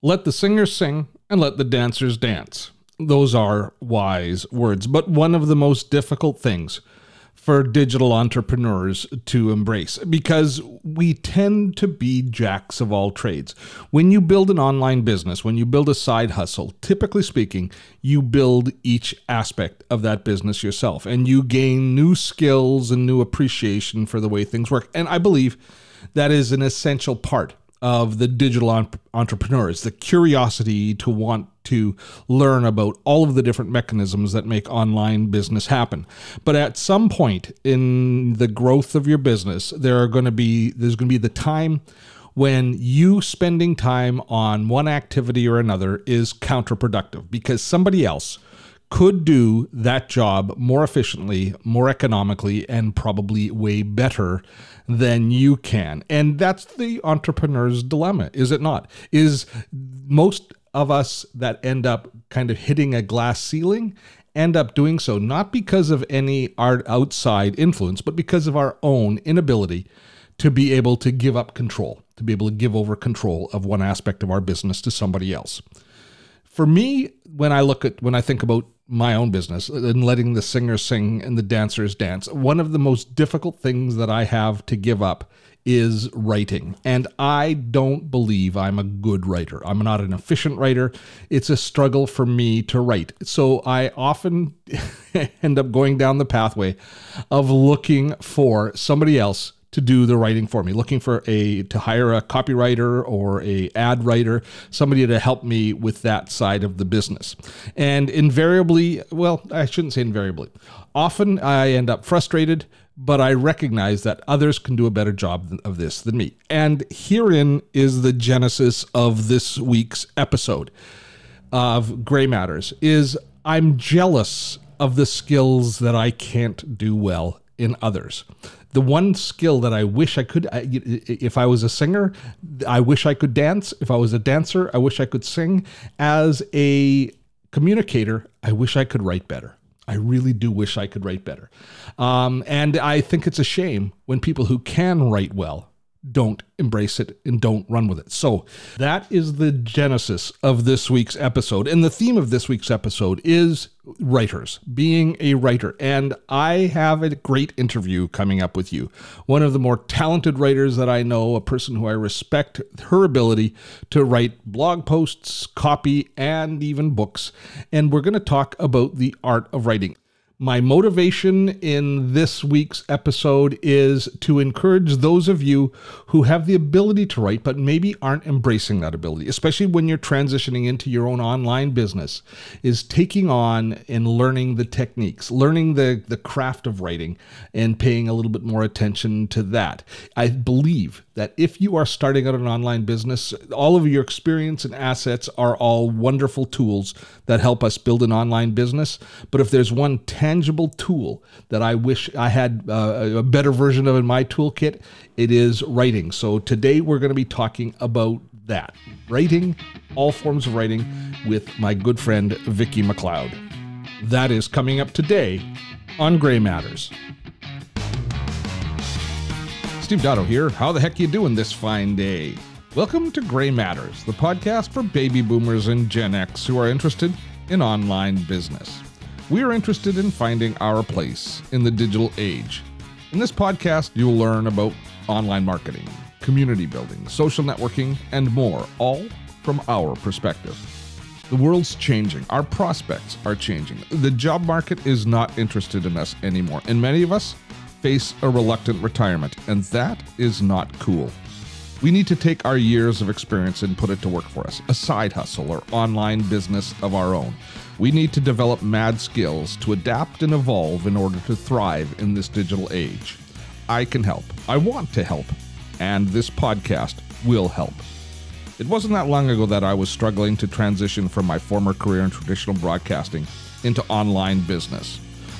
Let the singers sing and let the dancers dance. Those are wise words, but one of the most difficult things for digital entrepreneurs to embrace because we tend to be jacks of all trades. When you build an online business, when you build a side hustle, typically speaking, you build each aspect of that business yourself and you gain new skills and new appreciation for the way things work. And I believe that is an essential part of the digital entrepreneurs, the curiosity to want to learn about all of the different mechanisms that make online business happen. But at some point in the growth of your business, there are going to be there's going to be the time when you spending time on one activity or another is counterproductive because somebody else could do that job more efficiently, more economically, and probably way better than you can. And that's the entrepreneur's dilemma, is it not? Is most of us that end up kind of hitting a glass ceiling end up doing so not because of any art outside influence, but because of our own inability to be able to give up control, to be able to give over control of one aspect of our business to somebody else. For me, when I look at when I think about my own business and letting the singers sing and the dancers dance. One of the most difficult things that I have to give up is writing. And I don't believe I'm a good writer. I'm not an efficient writer. It's a struggle for me to write. So I often end up going down the pathway of looking for somebody else to do the writing for me. Looking for a to hire a copywriter or a ad writer somebody to help me with that side of the business. And invariably well i shouldn't say invariably. Often i end up frustrated but i recognize that others can do a better job of this than me. And herein is the genesis of this week's episode of gray matters is i'm jealous of the skills that i can't do well in others the one skill that I wish I could, if I was a singer, I wish I could dance. If I was a dancer, I wish I could sing. As a communicator, I wish I could write better. I really do wish I could write better. Um, and I think it's a shame when people who can write well don't embrace it and don't run with it. So that is the genesis of this week's episode. And the theme of this week's episode is writers, being a writer. And I have a great interview coming up with you. One of the more talented writers that I know, a person who I respect her ability to write blog posts, copy, and even books. And we're going to talk about the art of writing. My motivation in this week's episode is to encourage those of you who have the ability to write, but maybe aren't embracing that ability, especially when you're transitioning into your own online business, is taking on and learning the techniques, learning the, the craft of writing, and paying a little bit more attention to that. I believe that if you are starting out an online business, all of your experience and assets are all wonderful tools that help us build an online business. But if there's one tangible tool that I wish I had uh, a better version of in my toolkit, it is writing. So today we're going to be talking about that writing, all forms of writing, with my good friend Vicki McLeod. That is coming up today on Gray Matters. Steve Dotto here. How the heck you doing this fine day? Welcome to Gray Matters, the podcast for baby boomers and Gen X who are interested in online business. We are interested in finding our place in the digital age. In this podcast, you'll learn about online marketing, community building, social networking, and more, all from our perspective. The world's changing. Our prospects are changing. The job market is not interested in us anymore, and many of us face a reluctant retirement, and that is not cool. We need to take our years of experience and put it to work for us, a side hustle or online business of our own. We need to develop mad skills to adapt and evolve in order to thrive in this digital age. I can help. I want to help. And this podcast will help. It wasn't that long ago that I was struggling to transition from my former career in traditional broadcasting into online business.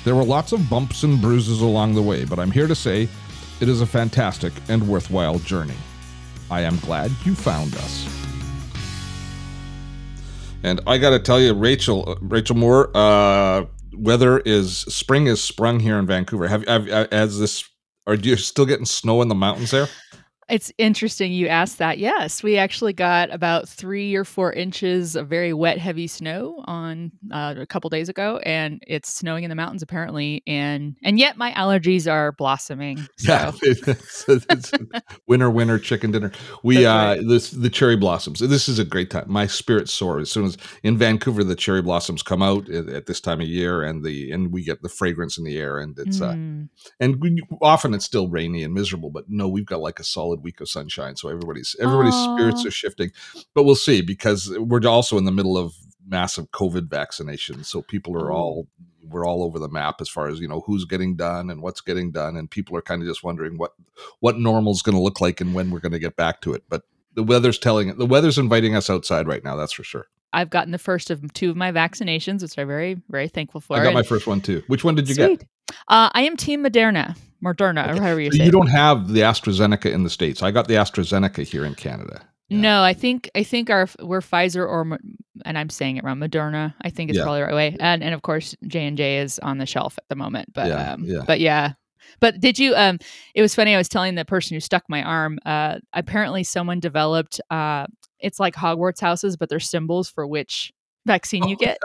There were lots of bumps and bruises along the way, but I'm here to say it is a fantastic and worthwhile journey. I am glad you found us. And I got to tell you, Rachel, uh, Rachel Moore, uh, weather is spring is sprung here in Vancouver. Have, have has this? Are you still getting snow in the mountains there? It's interesting you asked that. Yes, we actually got about three or four inches of very wet, heavy snow on uh, a couple days ago, and it's snowing in the mountains apparently. And and yet my allergies are blossoming. So. Yeah, it's, it's winter, winter chicken dinner. We uh, this the cherry blossoms. This is a great time. My spirit soar as soon as in Vancouver the cherry blossoms come out at, at this time of year, and the and we get the fragrance in the air, and it's uh, Mm. and we, often it's still rainy and miserable. But no, we've got like a solid week of sunshine, so everybody's everybody's spirits are shifting. But we'll see because we're also in the middle of massive COVID vaccinations, so people are all we're all over the map as far as you know who's getting done and what's getting done, and people are kind of just wondering what what normal is going to look like and when we're going to get back to it. But the weather's telling the weather's inviting us outside right now. That's for sure. I've gotten the first of two of my vaccinations, which I'm very, very thankful for. I got and- my first one too. Which one did you get? Uh, I am Team Moderna, Moderna, or however you So say. you it. don't have the AstraZeneca in the states. I got the AstraZeneca here in Canada. Yeah. No, I think I think our we're Pfizer or and I'm saying it wrong, Moderna. I think it's Yeah. probably the right way. And and of course J and J is on the shelf at the moment. But Yeah, um, yeah. but yeah. But did you? Um, it was funny. I was telling the person who stuck my arm. Uh, apparently, someone developed. Uh, it's like Hogwarts houses, but they're symbols for which vaccine you get.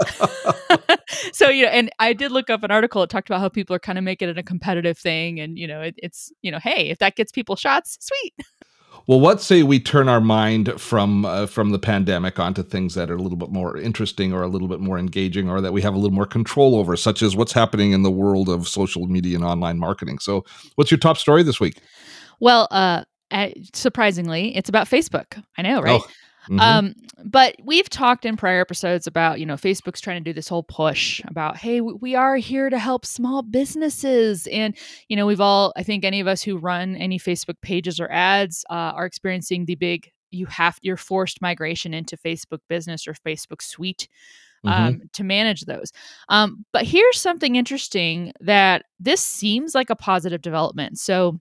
so you know, and I did look up an article. It talked about how people are kind of making it a competitive thing, and you know, it, it's you know, hey, if that gets people shots, sweet. Well, what say we turn our mind from uh, from the pandemic onto things that are a little bit more interesting or a little bit more engaging or that we have a little more control over, such as what's happening in the world of social media and online marketing. So, what's your top story this week? Well, uh, uh, surprisingly, it's about Facebook. I know, right? Oh, Mhm. Um, but we've talked in prior episodes about, you know, Facebook's trying to do this whole push about, hey, we are here to help small businesses. And, you know, we've all, I think any of us who run any Facebook pages or ads uh, are experiencing the big, you have, your forced migration into Facebook business or Facebook suite Mhm. um, to manage those. Um, but here's something interesting that this seems like a positive development. So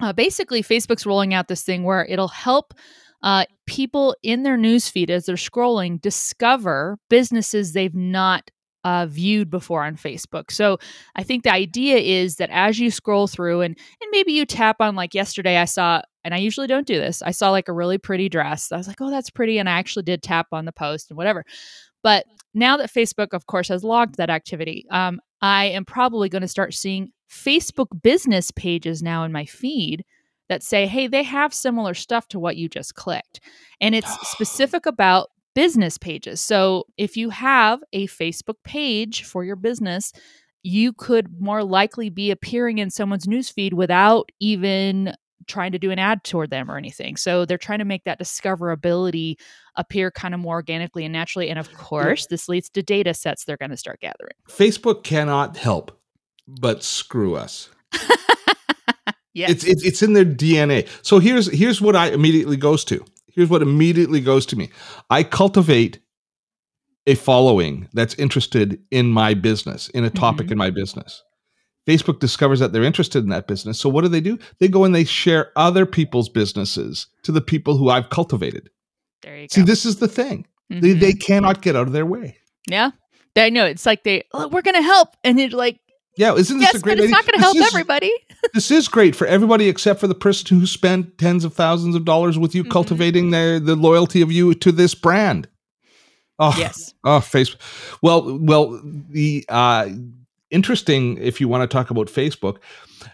uh, basically, Facebook's rolling out this thing where it'll help uh, people in their newsfeed as they're scrolling discover businesses they've not uh, viewed before on Facebook. So I think the idea is that as you scroll through and and maybe you tap on like yesterday I saw and I usually don't do this. I saw like a really pretty dress. I was like, "Oh, that's pretty." And I actually did tap on the post and whatever. But now that Facebook of course has logged that activity, um, I am probably going to start seeing Facebook business pages now in my feed that say, "Hey, they have similar stuff to what you just clicked." And it's specific about business pages. So if you have a Facebook page for your business, you could more likely be appearing in someone's newsfeed without even trying to do an ad toward them or anything. So they're trying to make that discoverability appear kind of more organically and naturally. And of course, this leads to data sets they're going to start gathering. Facebook cannot help but screw us. Yes. It's, it's it's in their DNA. So here's here's what I immediately goes to. Here's what immediately goes to me. I cultivate a following that's interested in my business, in a topic Mhm. in my business. Facebook discovers that they're interested in that business. So what do they do? They go and they share other people's businesses to the people who I've cultivated. there you See, go. this is the thing. They, Mhm. they cannot get out of their way. yeah. I know. It's like they, oh, we're going to help. And you're like, Yeah, isn't this yes, a great Yes, but it's idea? not going to help is- everybody. this is great for everybody except for the person who spent tens of thousands of dollars with you Mhm. cultivating their the loyalty of you to this brand. Oh, yes. oh, Facebook. Well, well, the uh, interesting if you want to talk about Facebook,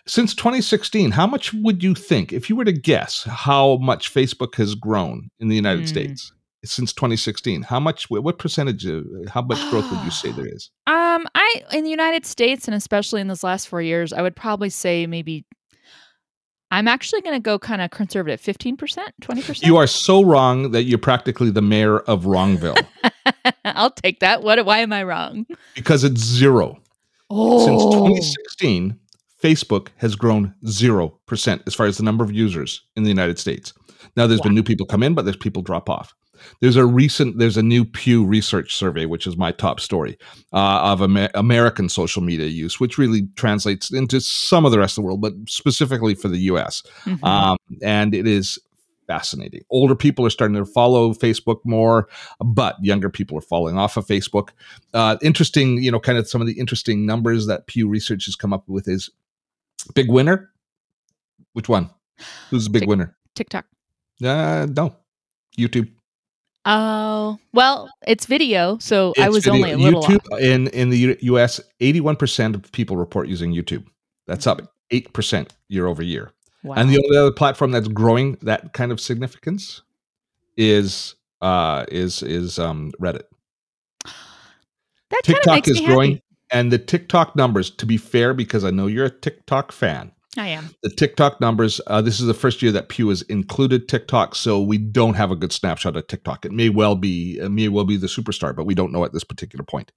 since 2016, how much would you think, if you were to guess, how much Facebook has grown in the United Hmm. States since 2016? How much? What percentage? Of, how much growth would you say there is? Um, I in the United States and especially in this last four years, I would probably say maybe I'm actually going to go kind of conservative, fifteen percent, twenty percent. You are so wrong that you're practically the mayor of Wrongville I'll take that. What? Why am I wrong? because it's zero. Oh, Since 2016, Facebook has grown 0% as far as the number of users in the United States. Now there's been new people come in, but there's people drop off. There's a recent, there's a new Pew Research survey, which is my top story uh, of Amer- American social media use, which really translates into some of the rest of the world, but specifically for the US. Mhm. Um, and it is fascinating. Older people are starting to follow Facebook more, but younger people are falling off of Facebook. Uh, interesting, you know, kind of some of the interesting numbers that Pew Research has come up with is big winner. Which one? Who's the big winner? TikTok. Uh, no, YouTube. Oh well, it's video, so I was video. only a little YouTube off. in in the U.S. Eighty-one percent of people report using YouTube. That's Mm-hmm. up eight percent year over year. Wow. And the only other platform that's growing that kind of significance is uh is is um Reddit. that TikTok is growing, happy. and the TikTok numbers. To be fair, because I know you're a TikTok fan, I am. the TikTok numbers. Uh, this is the first year that Pew has included TikTok, so we don't have a good snapshot of TikTok. It may well be, it may well be the superstar, but we don't know at this particular point.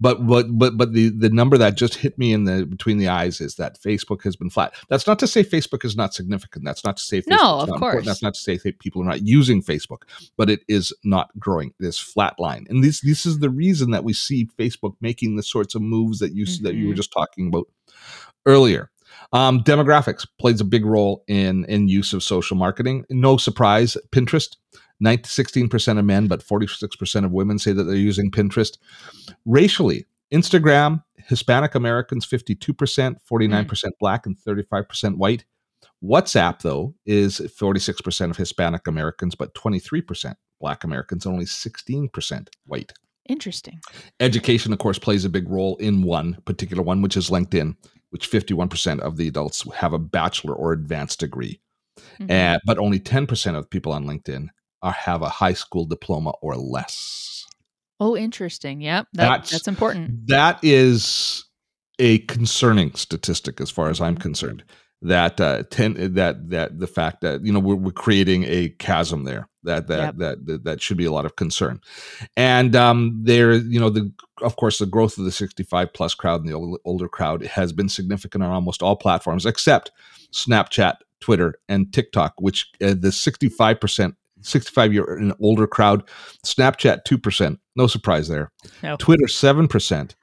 But but but but the the number that just hit me in the between the eyes is that Facebook has been flat. That's not to say Facebook is not significant. That's not to say No, of not important. course. That's not to say people are not using Facebook, but it is not growing. This flat line, and this this is the reason that we see Facebook making the sorts of moves that you that you were Mhm. just talking about earlier. Um, demographics plays a big role in in use of social marketing. No surprise, Pinterest. 16% of men, but 46% of women say that they're using Pinterest. Racially, Instagram, Hispanic Americans 52%, 49% black, and 35% white. WhatsApp, though, is 46% of Hispanic Americans, but 23% black Americans, only 16% white. Interesting. Education, of course, plays a big role in one particular one, which is LinkedIn, which 51% of the adults have a bachelor or advanced degree. Mhm. Uh, but only 10% of people on LinkedIn are, have a high school diploma or less. oh, interesting. Yep. That, That's- that's, important. That is a concerning statistic as far as I'm concerned. That uh, ten, that that the fact that you know we're, we're creating a chasm there that that, Yep. that that that should be a lot of concern, and um, there you know the of course the growth of the 65 plus crowd and the ol- older crowd has been significant on almost all platforms except Snapchat, Twitter, and TikTok, which uh, the 65 percent 65 year and older crowd, Snapchat 2%, no surprise there. No. Twitter 7%,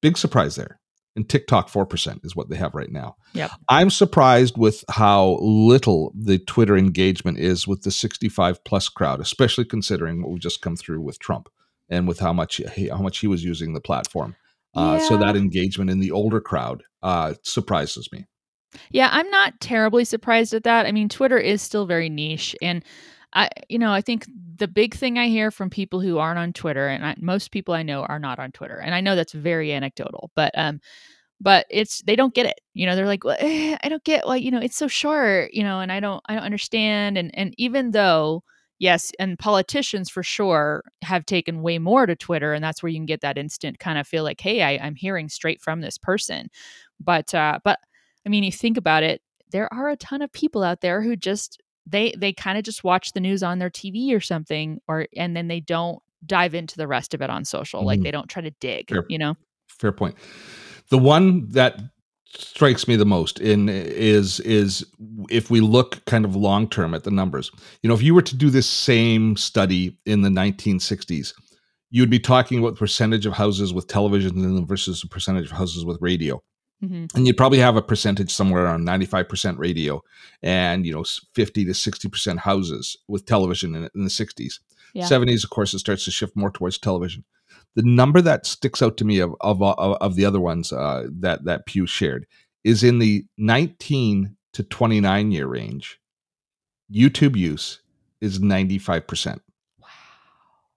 big surprise there. And TikTok 4% is what they have right now. Yep. I'm surprised with how little the Twitter engagement is with the 65 plus crowd, especially considering what we've just come through with Trump and with how much he, how much he was using the platform. Uh, so that engagement in the older crowd uh, surprises me. Yeah, I'm not terribly surprised at that. I mean, Twitter is still very niche, and I, you know, I think the big thing I hear from people who aren't on Twitter, and I, most people I know are not on Twitter, and I know that's very anecdotal, but um, but it's they don't get it. You know, they're like, well, eh, I don't get why, you know, it's so short, you know, and I don't, I don't understand, and and even though. Yes, and politicians for sure have taken way more to Twitter, and that's where you can get that instant kind of feel like, hey, I, I'm hearing straight from this person. But uh, but I mean, you think about it, there are a ton of people out there who just they they kind of just watch the news on their TV or something or and then they don't dive into the rest of it on social. Like Mhm. they don't try to dig, Sure. you know. fair point. The one that strikes me the most in is is if we look kind of long term at the numbers. You know, if you were to do this same study in the 1960s, you'd be talking about the percentage of houses with television versus the percentage of houses with radio. Hmm And you'd probably have a percentage somewhere around 95% radio and, you know, 50 to 60% houses with television in, in the 60s. Yeah. 70s, of course, it starts to shift more towards television. The number that sticks out to me of of, of, of the other ones uh, that that Pew shared is in the 19 to 29 year range. YouTube use is 95%.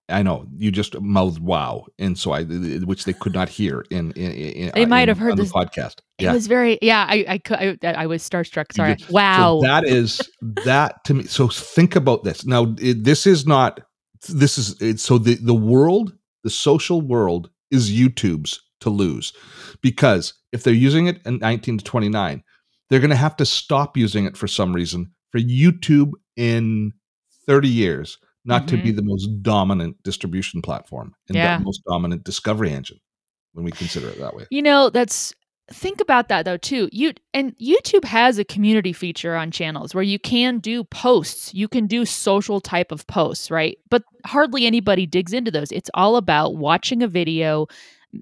I know you just mouthed "wow," and so I, which they could not hear in. in, in They might in- have heard the this- podcast. It was very yeah, I I could I, I was starstruck. Sorry. did. Wow. So that is that to me. So think about this. Now, it, this is not. This is it, so the the world, the social world, is YouTube's to lose, because if they're using it in 19 to 29, they're going to have to stop using it for some reason for YouTube in 30 years not to be mm-hmm. the most dominant distribution platform and Yeah. the most dominant discovery engine when we consider it that way. You know, that's think about that though too. You and YouTube has a community feature on channels where you can do posts. You can do social type of posts, right? But hardly anybody digs into those. It's all about watching a video,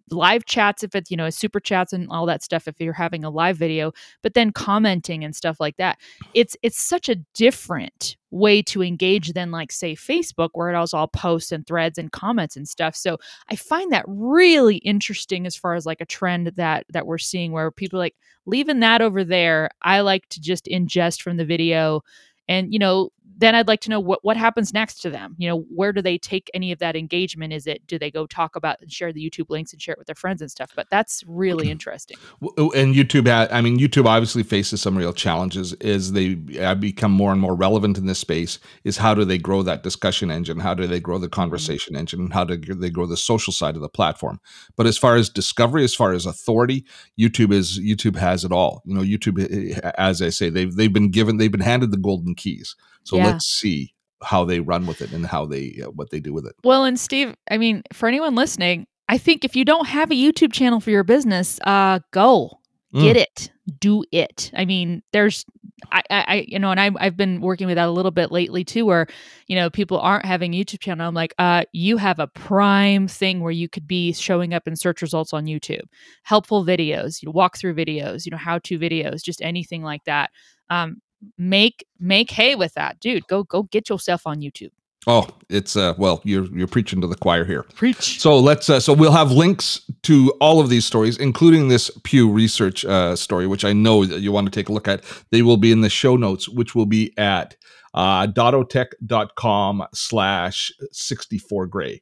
live chats if it's, you know, super chats and all that stuff if you're having a live video, but then commenting and stuff like that. It's it's such a different way to engage than like say Facebook where it was all posts and threads and comments and stuff. So I find that really interesting as far as like a trend that that we're seeing where people like leaving that over there. I like to just ingest from the video and you know then I'd like to know what what happens next to them. You know, where do they take any of that engagement? Is it do they go talk about and share the YouTube links and share it with their friends and stuff? But that's really interesting. Oh, and YouTube, I mean, YouTube obviously faces some real challenges. Is they become more and more relevant in this space? Is how do they grow that discussion engine? How do they grow the conversation mm-hmm. engine? How do they grow the social side of the platform? But as far as discovery, as far as authority, YouTube is YouTube has it all. You know, YouTube, eh, eh, as I say, they've they've been given, they've been handed the golden keys so yeah. let's see how they run with it and how they uh, what they do with it. Well, and Steve, I mean, for anyone listening, I think if you don't have a YouTube channel for your business, uh, go mm. get it, do it. I mean, there's, I, I, you know, and I, I've been working with that a little bit lately too, where you know people aren't having YouTube channel. I'm like, uh, you have a prime thing where you could be showing up in search results on YouTube, helpful videos, you know, walk through videos, you know, how to videos, just anything like that. Um, make make hay with that, dude. Go go get yourself on YouTube. Oh, it's uh well, you're you're preaching to the choir here. Preach. So let's uh, so we'll have links to all of these stories, including this Pew Research uh, story, which I know that you want to take a look at. They will be in the show notes, which will be at uh, dottotech.com slash 64 gray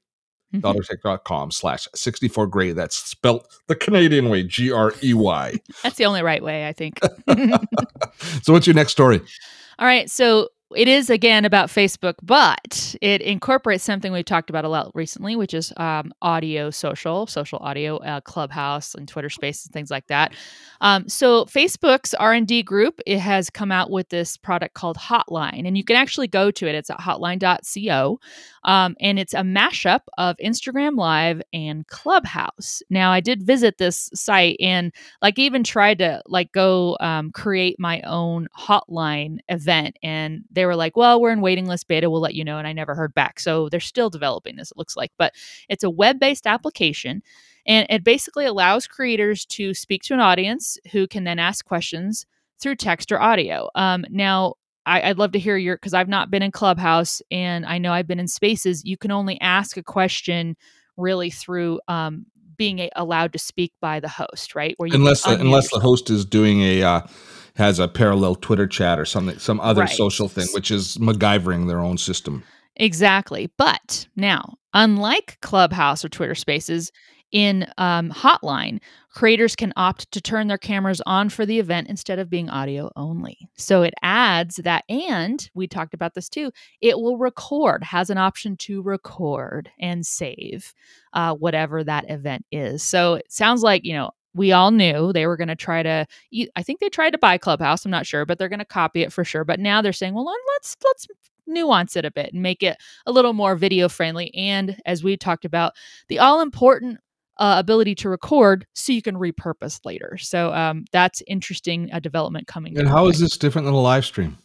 mm-hmm. dottotech.com slash 64 gray. That's spelt the Canadian way, G R E Y. That's the only right way, I think. so, what's your next story? All right. So, it is again about Facebook, but it incorporates something we've talked about a lot recently, which is um, audio social, social audio, uh, Clubhouse, and Twitter Spaces, and things like that. Um, so Facebook's R and D group it has come out with this product called Hotline, and you can actually go to it. It's at hotline.co, um, and it's a mashup of Instagram Live and Clubhouse. Now, I did visit this site and like even tried to like go um, create my own Hotline event, and they were like, "Well, we're in waiting list beta. We'll let you know." And I never heard back. So they're still developing this. It looks like, but it's a web-based application. And it basically allows creators to speak to an audience who can then ask questions through text or audio. Um, now, I, would love to hear your because I've not been in Clubhouse and I know I've been in spaces. You can only ask a question really through um, being a, allowed to speak by the host, right? Where unless the, unless the host is doing a uh, has a parallel Twitter chat or something, some other right. social thing, which is MacGyvering their own system. Exactly. But now, unlike Clubhouse or Twitter Spaces, in um, Hotline, creators can opt to turn their cameras on for the event instead of being audio only. So it adds that, and we talked about this too, it will record, has an option to record and save uh, whatever that event is. So it sounds like, you know, we all knew they were going to try to i think they tried to buy clubhouse i'm not sure but they're going to copy it for sure but now they're saying well let's let's nuance it a bit and make it a little more video friendly and as we talked about the all important uh, ability to record so you can repurpose later. So um, that's interesting a development coming. And how is this different than a live stream?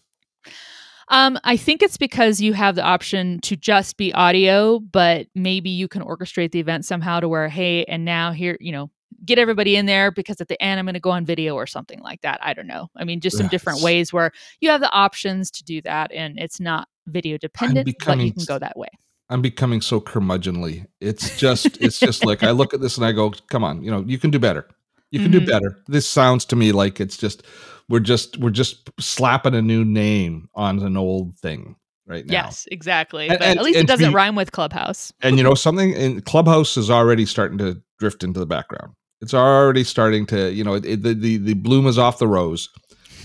Um, I think it's because you have the option to just be audio, but maybe you can orchestrate the event somehow to where, hey, and now here, you know, get everybody in there because at the end I'm going to go on video or something like that. I don't know. I mean, just some different ways where you have the options to do that, and it's not video dependent, but you can go that way. I'm becoming so curmudgeonly. It's just it's just like I look at this and I go, come on, you know, you can do better. You can mm-hmm. do better. This sounds to me like it's just we're just we're just slapping a new name on an old thing right now. Yes, exactly. And, but and, at least it doesn't be, rhyme with Clubhouse. And you know something in Clubhouse is already starting to drift into the background. It's already starting to, you know, it, the, the the bloom is off the rose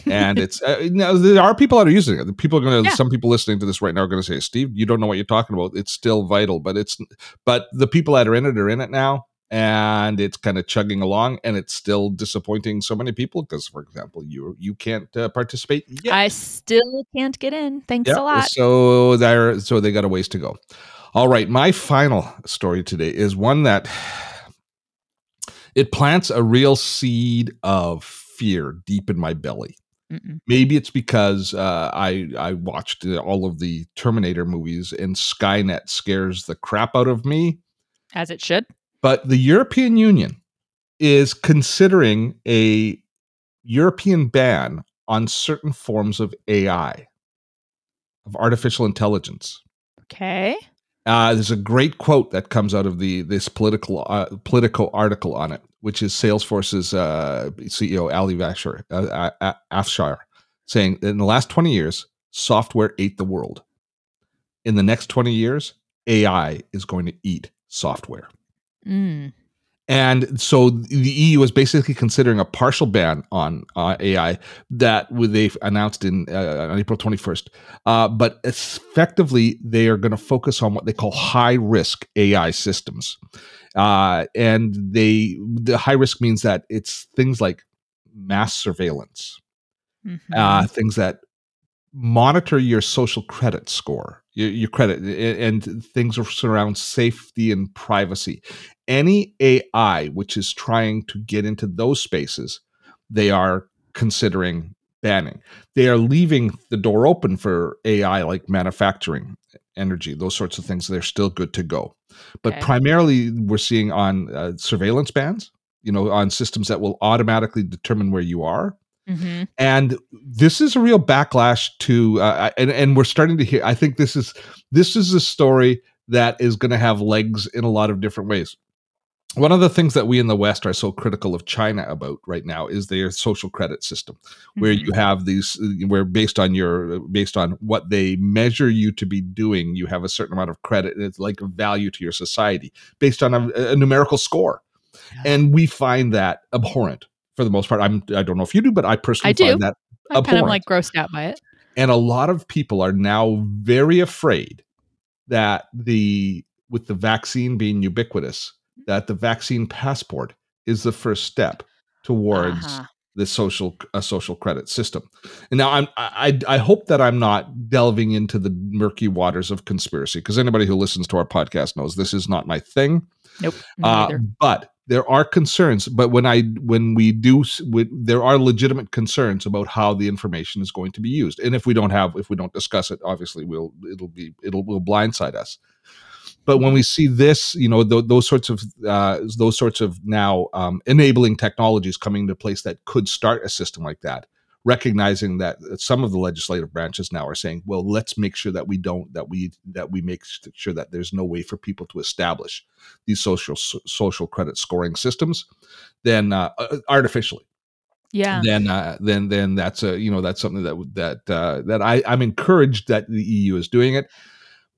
and it's uh, now there are people that are using it. People are going to. Yeah. Some people listening to this right now are going to say, "Steve, you don't know what you're talking about. It's still vital, but it's but the people that are in it are in it now." And it's kind of chugging along, and it's still disappointing so many people because, for example, you you can't uh, participate. Yet. I still can't get in. Thanks a lot. So there, so they got a ways to go. All right, my final story today is one that it plants a real seed of fear deep in my belly. Mm-mm. Maybe it's because uh, I I watched all of the Terminator movies and Skynet scares the crap out of me, as it should. But the European Union is considering a European ban on certain forms of AI, of artificial intelligence. Okay. Uh, there's a great quote that comes out of the this political uh, Politico article on it, which is Salesforce's uh, CEO Ali Afshar, uh, Afshar saying in the last 20 years, software ate the world. In the next 20 years, AI is going to eat software. Mm. And so the EU is basically considering a partial ban on uh, AI that they've announced in uh, on April 21st. Uh, but effectively, they are going to focus on what they call high risk AI systems. Uh, and they the high risk means that it's things like mass surveillance, uh, things that monitor your social credit score, your, your credit, and things around safety and privacy. Any AI which is trying to get into those spaces, they are considering banning. They are leaving the door open for AI like manufacturing, energy, those sorts of things. They're still good to go. But Okay. primarily, we're seeing on uh, surveillance bans, you know, on systems that will automatically determine where you are Mhm. and this is a real backlash to uh, and and we're starting to hear i think this is this is a story that is going to have legs in a lot of different ways one of the things that we in the west are so critical of china about right now is their social credit system where Mhm. you have these where based on your based on what they measure you to be doing you have a certain amount of credit and it's like a value to your society based on a, a numerical score and we find that abhorrent for the most part i'm i don't know if you do but i personally I do. find that I'm kind of like grossed out by it. and a lot of people are now very afraid that the with the vaccine being ubiquitous that the vaccine passport is the first step towards Uh-huh. the social a social credit system and now i'm i i hope that i'm not delving into the murky waters of conspiracy because anybody who listens to our podcast knows this is not my thing Nope. Uh, but there are concerns. But when I when we do, when, there are legitimate concerns about how the information is going to be used. And if we don't have, if we don't discuss it, obviously we'll it'll be it'll will blindside us. But when we see this, you know, th- those sorts of uh, those sorts of now um, enabling technologies coming into place that could start a system like that, recognizing that some of the legislative branches now are saying, well, let's make sure that we don't that we that we make sure that there's no way for people to establish these social so- social credit scoring systems, then uh, uh, artificially, Yeah. then uh, then then that's a you know that's something that that uh, that I I'm encouraged that the EU is doing it,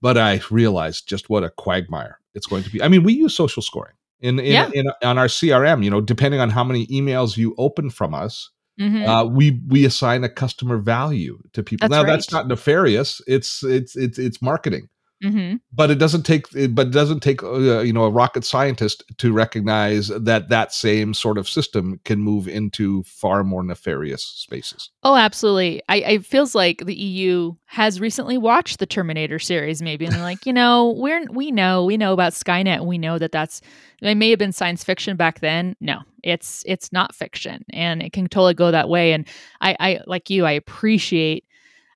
but I realize just what a quagmire it's going to be. I mean, we use social scoring in in, Yeah. in on our CRM. You know, depending on how many emails you open from us, Mhm. uh, we we assign a customer value to people. That's now that's not nefarious. It's it's it's it's marketing Mhm. but it doesn't take but it doesn't take uh, you know a rocket scientist to recognize that that same sort of system can move into far more nefarious spaces Oh, absolutely. I, I it feels like the EU has recently watched the Terminator series, maybe, and they're like, you know, we're we know we know about Skynet. And we know that that's it may have been science fiction back then. No, it's it's not fiction, and it can totally go that way. And I, I like you, I appreciate.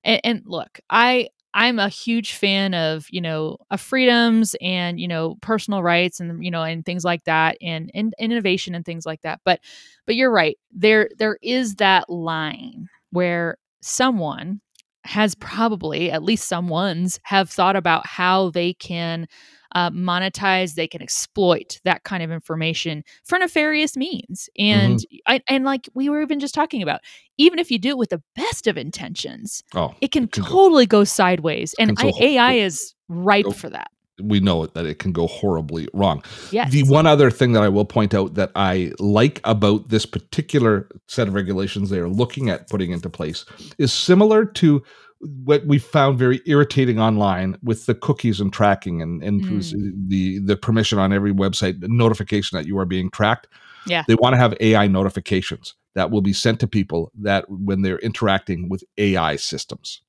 And, and look, I I'm a huge fan of you know of freedoms and you know personal rights and you know and things like that and, and innovation and things like that. But but you're right. There there is that line where someone has probably at least someone's have thought about how they can uh, monetize they can exploit that kind of information for nefarious means. And I, and like we were even just talking about even if you do it with the best of intentions oh it can can totally go sideways. and I, ai is ripe go- for that. We know that it can go horribly wrong. Yes. the one other thing that i will point out that i like about this particular set of regulations they are looking at putting into place is similar to what we found very irritating online with the cookies and tracking and, and Mm. the the permission on every website the notification that you are being tracked Yeah. they want to have ai notifications that will be sent to people that when they're interacting with ai systems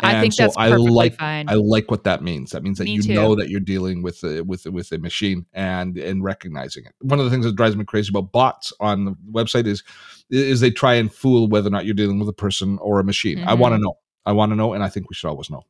i And think so that's I like- fine I like what that means. That means that Me you too. know that you're dealing with a, with with a machine and and recognizing it. One of the things that drives me crazy about bots on the website is is they try and fool whether or not you're dealing with a person or a machine. I Mhm. want to know. I want to know, and I think we should always know.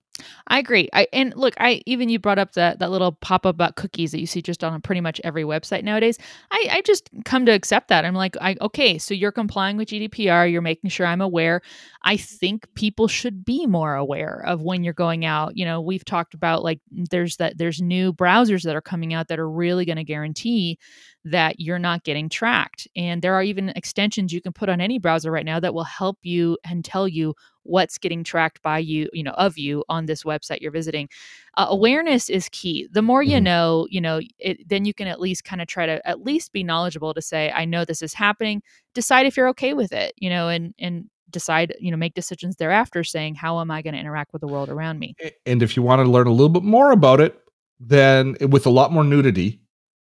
I agree. I and look, I even you brought up that that little pop up about cookies that you see just on pretty much every website nowadays. I I just come to accept that. I'm like, I okay, so you're complying with GDPR. You're making sure I'm aware. I think people should be more aware of when you're going out. You know, we've talked about like there's that there's new browsers that are coming out that are really going to guarantee that you're not getting tracked. And there are even extensions you can put on any browser right now that will help you and tell you what's getting tracked by you, you know, of you on this website you're visiting. Uh, awareness is key. The more you Mhm. know, you know, it, then you can at least kind of try to at least be knowledgeable to say, I know this is happening. Decide if you're okay with it, you know, and and decide, you know, make decisions thereafter, saying, how am I going to interact with the world around me? And if you want to learn a little bit more about it, then with a lot more nudity,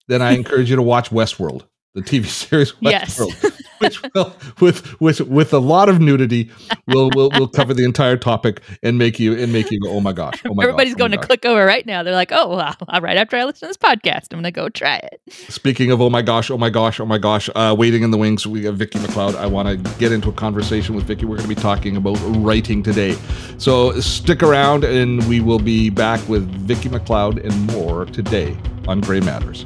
then I encourage you to watch Westworld, the TV series Yes. Which will with with with a lot of nudity will will will cover the entire topic and make you and make you go, oh my gosh, oh my Everybody's gosh, oh going to gosh." click over right now. They're like, oh, well, right after I listen to this podcast, I'm going to go try it. Speaking of oh my gosh, oh my gosh, oh my gosh, uh, waiting in the wings, we have Vicki McLeod. I want to get into a conversation with Vicki. We're going to be talking about writing today. So stick around and we will be back with Vicki McLeod and more today on Gray Matters.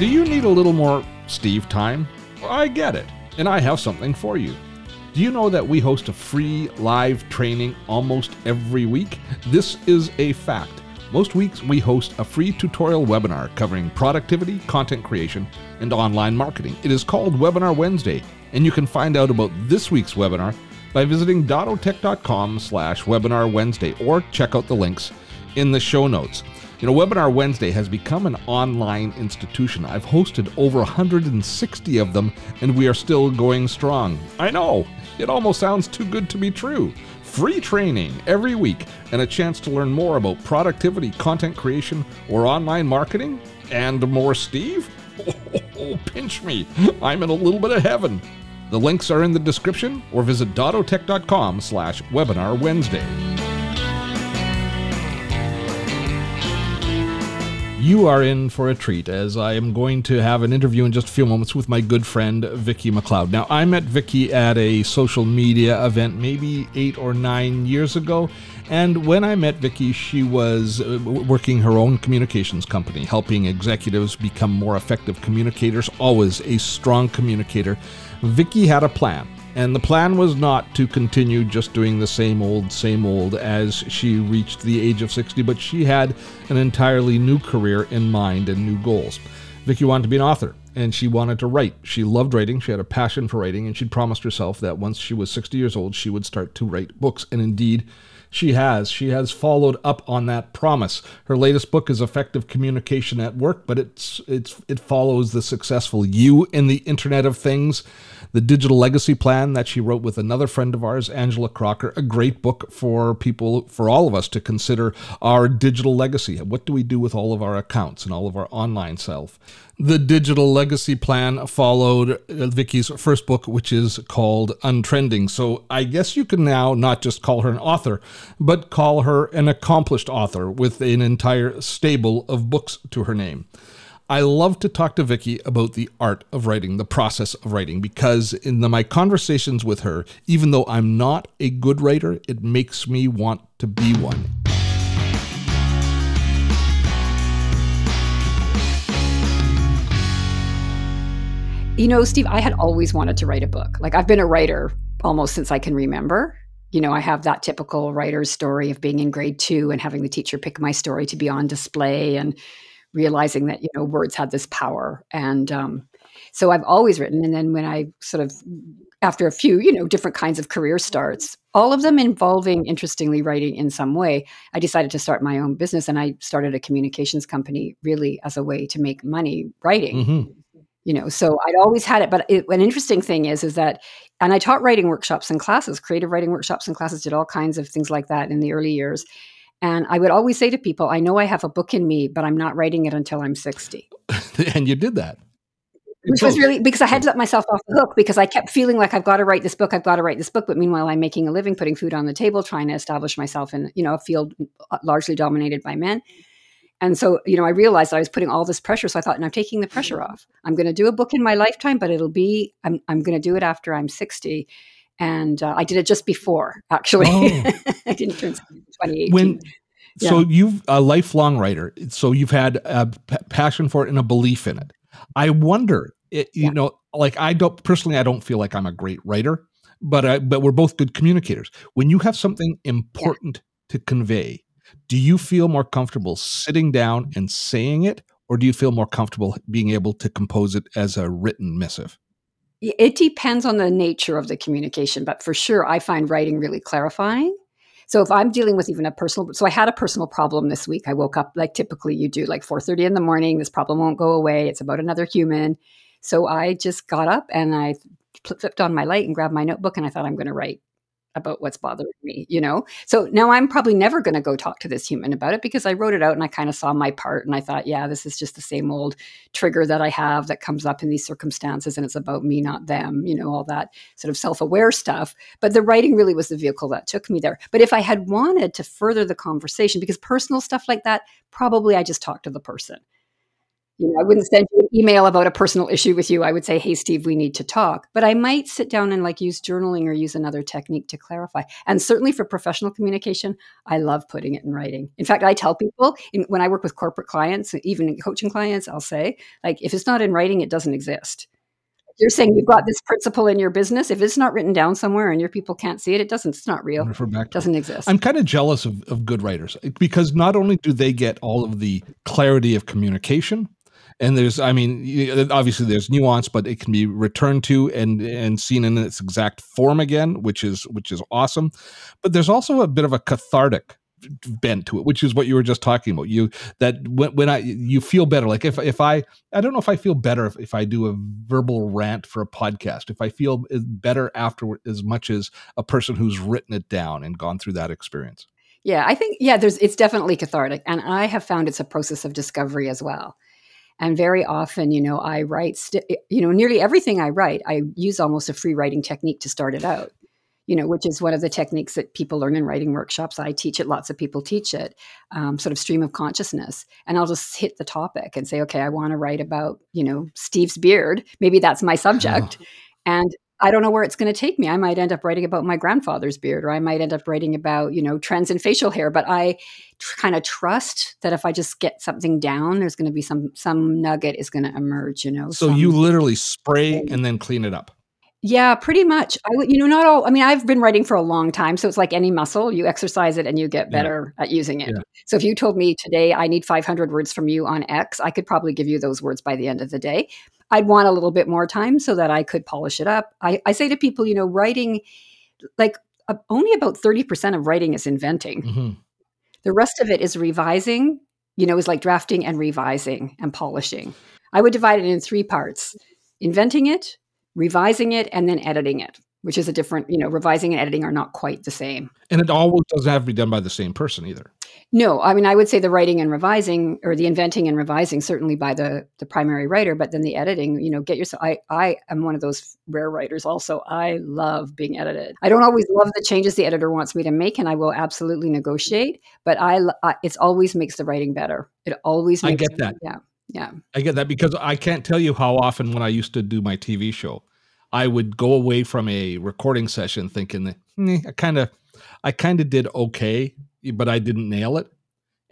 Do you need a little more Steve time? I get it, and I have something for you. Do you know that we host a free live training almost every week? This is a fact. Most weeks we host a free tutorial webinar covering productivity, content creation, and online marketing. It is called Webinar Wednesday, and you can find out about this week's webinar by visiting dottotech.com slash webinar Wednesday or check out the links in the show notes. You know, Webinar Wednesday has become an online institution. I've hosted over 160 of them, and we are still going strong. I know, it almost sounds too good to be true. Free training every week and a chance to learn more about productivity, content creation, or online marketing? And more Steve? Oh, pinch me. I'm in a little bit of heaven. The links are in the description or visit dottotech.com slash webinar Wednesday. You are in for a treat as I am going to have an interview in just a few moments with my good friend Vicki McLeod. Now, I met Vicki at a social media event maybe eight or nine years ago. And when I met Vicki, she was uh, working her own communications company, helping executives become more effective communicators, always a strong communicator. Vicki had a plan. And the plan was not to continue just doing the same old, same old as she reached the age of 60, but she had an entirely new career in mind and new goals. Vicki wanted to be an author and she wanted to write. She loved writing, she had a passion for writing, and she'd promised herself that once she was 60 years old, she would start to write books. And indeed, she has. She has followed up on that promise. Her latest book is Effective Communication at Work, but it's it's it follows the successful You in the Internet of Things, the digital legacy plan that she wrote with another friend of ours, Angela Crocker, a great book for people for all of us to consider our digital legacy. What do we do with all of our accounts and all of our online self? The digital legacy plan followed uh, Vicki's first book, which is called Untrending. So I guess you can now not just call her an author, but call her an accomplished author with an entire stable of books to her name. I love to talk to Vicki about the art of writing, the process of writing, because in the, my conversations with her, even though I'm not a good writer, it makes me want to be one. You know, Steve, I had always wanted to write a book. Like I've been a writer almost since I can remember. You know, I have that typical writer's story of being in grade two and having the teacher pick my story to be on display and realizing that, you know, words had this power. And um, so I've always written. And then when I sort of, after a few, you know, different kinds of career starts, all of them involving, interestingly, writing in some way, I decided to start my own business and I started a communications company really as a way to make money writing Mhm. you know so i'd always had it but it, an interesting thing is is that and i taught writing workshops and classes creative writing workshops and classes did all kinds of things like that in the early years and i would always say to people i know i have a book in me but i'm not writing it until i'm 60 and you did that. which was really because i had to let myself off the hook because i kept feeling like i've got to write this book i've got to write this book. But meanwhile i'm making a living putting food on the table trying to establish myself in you know a field uh, largely dominated by men. And so you know i realized i was putting all this pressure so i thought and i'm taking the pressure off. I'm going to do a book in my lifetime but it'll be i'm, I'm going to do it after i'm 60 and uh, i did it just before actually. Oh. i didn't turn 60 in 2018 when so you've a lifelong writer so you've had a p- passion for it and a belief in it. I wonder it, you Yeah. know like i don't personally i don't feel like i'm a great writer but I, but we're both good communicators. When you have something important to convey do you feel more comfortable sitting down and saying it or do you feel more comfortable being able to compose it as a written missive It depends on the nature of the communication, but for sure, I find writing really clarifying. So if I'm dealing with even a personal, so I had a personal problem this week. I woke up like typically you do, like 4:30 in the morning. This problem won't go away. It's about another human. So I just got up and I flipped on my light and grabbed my notebook and I thought I'm going to write about what's bothering me, you know? So now I'm probably never going to go talk to this human about it because I wrote it out and I kind of saw my part and I thought, yeah, this is just the same old trigger that I have that comes up in these circumstances and it's about me, not them, you know, all that sort of self aware stuff. But the writing really was the vehicle that took me there. But if I had wanted to further the conversation, because personal stuff like that, probably I just talked to the person you know, I wouldn't send you an email about a personal issue with you. I would say, "Hey, Steve, we need to talk." But I might sit down and like use journaling or use another technique to clarify. And certainly for professional communication, I love putting it in writing. In fact, I tell people in, when I work with corporate clients, even coaching clients, I'll say, like, if it's not in writing, it doesn't exist. You're saying you've got this principle in your business. If it's not written down somewhere and your people can't see it, it doesn't. It's not real. It doesn't exist. I'm kind of jealous of, of good writers because not only do they get all of the clarity of communication, and there's i mean obviously there's nuance but it can be returned to and and seen in its exact form again which is which is awesome. But there's also a bit of a cathartic bent to it which is what you were just talking about. You that when, when i you feel better. Like if if i i don't know if i feel better if, if i do a verbal rant for a podcast if i feel better afterward as much as a person who's written it down and gone through that experience. Yeah i think yeah there's it's definitely cathartic and i have found it's a process of discovery as well and very often, you know, I write, st- you know, nearly everything I write, I use almost a free writing technique to start it out, you know, which is one of the techniques that people learn in writing workshops. I teach it, lots of people teach it, um, sort of stream of consciousness. And I'll just hit the topic and say, okay, I want to write about, you know, Steve's beard. Maybe that's my subject. Oh. And I don't know where it's going to take me. I might end up writing about my grandfather's beard, or I might end up writing about, you know, trends in facial hair. But I tr- kind of trust that if I just get something down, there's going to be some some nugget is going to emerge. You know. So some, you literally spray and then clean it up. Yeah, pretty much. I, you know, not all. I mean, I've been writing for a long time, so it's like any muscle. You exercise it, and you get better yeah. at using it. Yeah. So if you told me today I need 500 words from you on X, I could probably give you those words by the end of the day. I'd want a little bit more time so that I could polish it up. I, I say to people, you know, writing, like uh, only about 30% of writing is inventing. Mm-hmm. The rest of it is revising, you know, is like drafting and revising and polishing. I would divide it in three parts inventing it, revising it, and then editing it which is a different, you know, revising and editing are not quite the same. And it always doesn't have to be done by the same person either. No, I mean, I would say the writing and revising, or the inventing and revising, certainly by the the primary writer, but then the editing, you know, get yourself. I I am one of those rare writers. Also, I love being edited. I don't always love the changes the editor wants me to make, and I will absolutely negotiate. But I, I it's always makes the writing better. It always. Makes i get that. Yeah. Yeah. I get that because I can't tell you how often when I used to do my TV show, I would go away from a recording session thinking that I kind of, I kind of did okay, but I didn't nail it.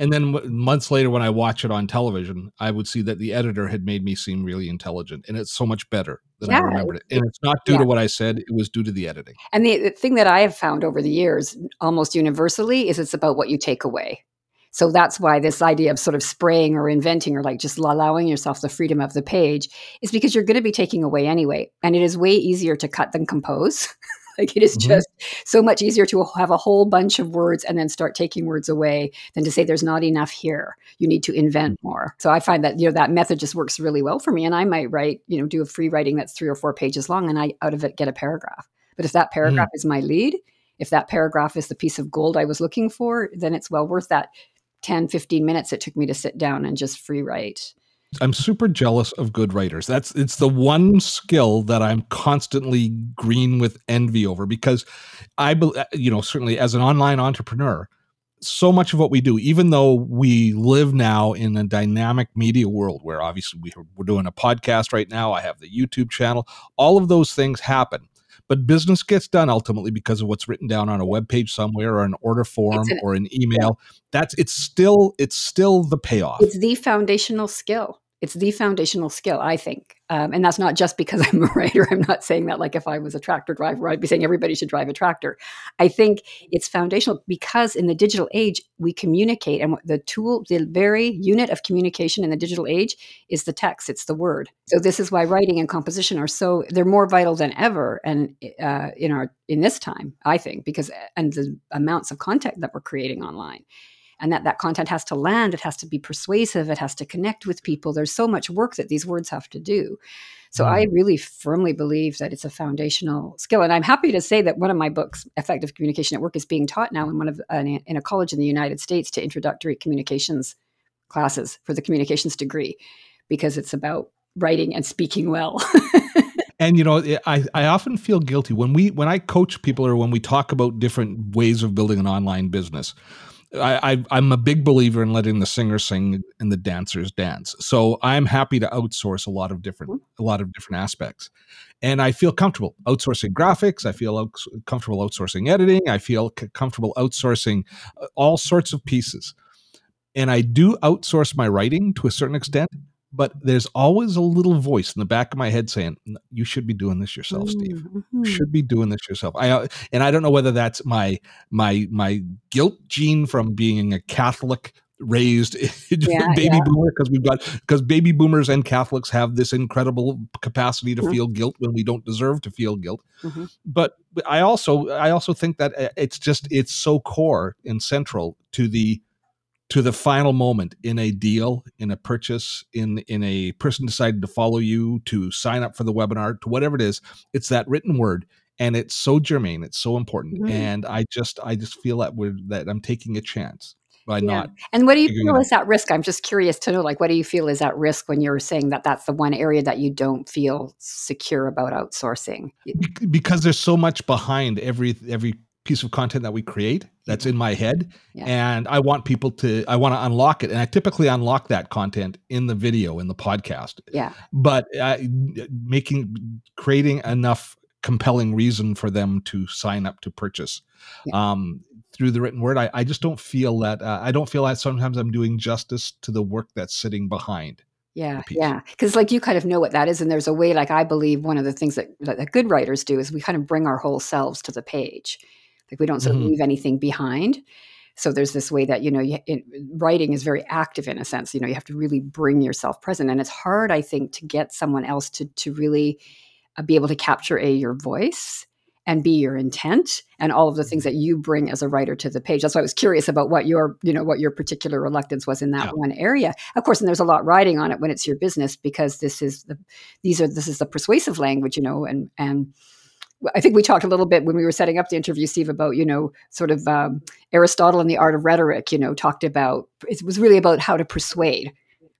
And then months later, when I watch it on television, I would see that the editor had made me seem really intelligent, and it's so much better than yeah, I remembered it. And it's not due yeah. to what I said; it was due to the editing. And the, the thing that I have found over the years, almost universally, is it's about what you take away. So that's why this idea of sort of spraying or inventing or like just allowing yourself the freedom of the page is because you're going to be taking away anyway. And it is way easier to cut than compose. like it is mm-hmm. just so much easier to have a whole bunch of words and then start taking words away than to say there's not enough here. You need to invent mm-hmm. more. So I find that, you know, that method just works really well for me. And I might write, you know, do a free writing that's three or four pages long and I out of it get a paragraph. But if that paragraph mm. is my lead, if that paragraph is the piece of gold I was looking for, then it's well worth that 10, 15 minutes it took me to sit down and just free write. I'm super jealous of good writers. That's it's the one skill that I'm constantly green with envy over because I uh, you know certainly as an online entrepreneur so much of what we do even though we live now in a dynamic media world where obviously we, we're doing a podcast right now I have the YouTube channel all of those things happen but business gets done ultimately because of what's written down on a web page somewhere or an order form an, or an email. Yeah. That's it's still it's still the payoff. It's the foundational skill. It's the foundational skill, I think. Um, and that's not just because I'm a writer. I'm not saying that like if I was a tractor driver, I'd be saying everybody should drive a tractor. I think it's foundational because in the digital age, we communicate, and the tool, the very unit of communication in the digital age is the text, it's the word. So this is why writing and composition are so they're more vital than ever, and uh, in our in this time, I think, because and the amounts of content that we're creating online and that that content has to land it has to be persuasive it has to connect with people. There's so much work that these words have to do. So mm. i really firmly believe that it's a foundational skill. And i'm happy to say that one of my books effective communication at work is being taught now in one of uh, in a college in the united states to introductory communications classes for the communications degree because it's about writing and speaking well. And you know I, I often feel guilty when we when i coach people or when we talk about different ways of building an online business I, I am a big believer in letting the singers sing and the dancers dance. So I'm happy to outsource a lot of different mm-hmm. a lot of different aspects, and I feel comfortable outsourcing graphics. I feel out, comfortable outsourcing editing. I feel c- comfortable outsourcing uh, all sorts of pieces, and I do outsource my writing to a certain extent but there's always a little voice in the back of my head saying you should be doing this yourself steve mm-hmm. you should be doing this yourself i uh, and i don't know whether that's my my my guilt gene from being a catholic raised yeah, baby yeah. boomer because we've got because baby boomers and catholics have this incredible capacity to mm-hmm. feel guilt when we don't deserve to feel guilt mm-hmm. but i also i also think that uh, it's just it's so core and central to the to the final moment in a deal, in a purchase, in in a person decided to follow you, to sign up for the webinar, to whatever it is, it's that written word, and it's so germane, it's so important, and I just I just feel that we're that I'm taking a chance by yeah. not. And what do you feel is at risk? I'm just curious to know, like, what do you feel is at risk when you're saying that that's the one area that you don't feel secure about outsourcing? Because there's so much behind every every piece of content that we create that's in my head yeah. and i want people to i want to unlock it and i typically unlock that content in the video in the podcast yeah but uh, making creating enough compelling reason for them to sign up to purchase yeah. um, through the written word I, I just don't feel that uh, i don't feel that sometimes i'm doing justice to the work that's sitting behind yeah, yeah. Because like you kind of know what that is, and there's a way. Like I believe one of the things that, that good writers do is we kind of bring our whole selves to the page. Like we don't sort of mm-hmm. leave anything behind. So there's this way that you know, you, it, writing is very active in a sense. You know, you have to really bring yourself present, and it's hard, I think, to get someone else to to really uh, be able to capture a your voice and be your intent and all of the things mm-hmm. that you bring as a writer to the page. That's why I was curious about what your, you know, what your particular reluctance was in that yeah. one area. Of course, and there's a lot riding on it when it's your business because this is the these are this is the persuasive language, you know, and and I think we talked a little bit when we were setting up the interview, Steve, about you know sort of um, Aristotle and the art of rhetoric. You know, talked about it was really about how to persuade.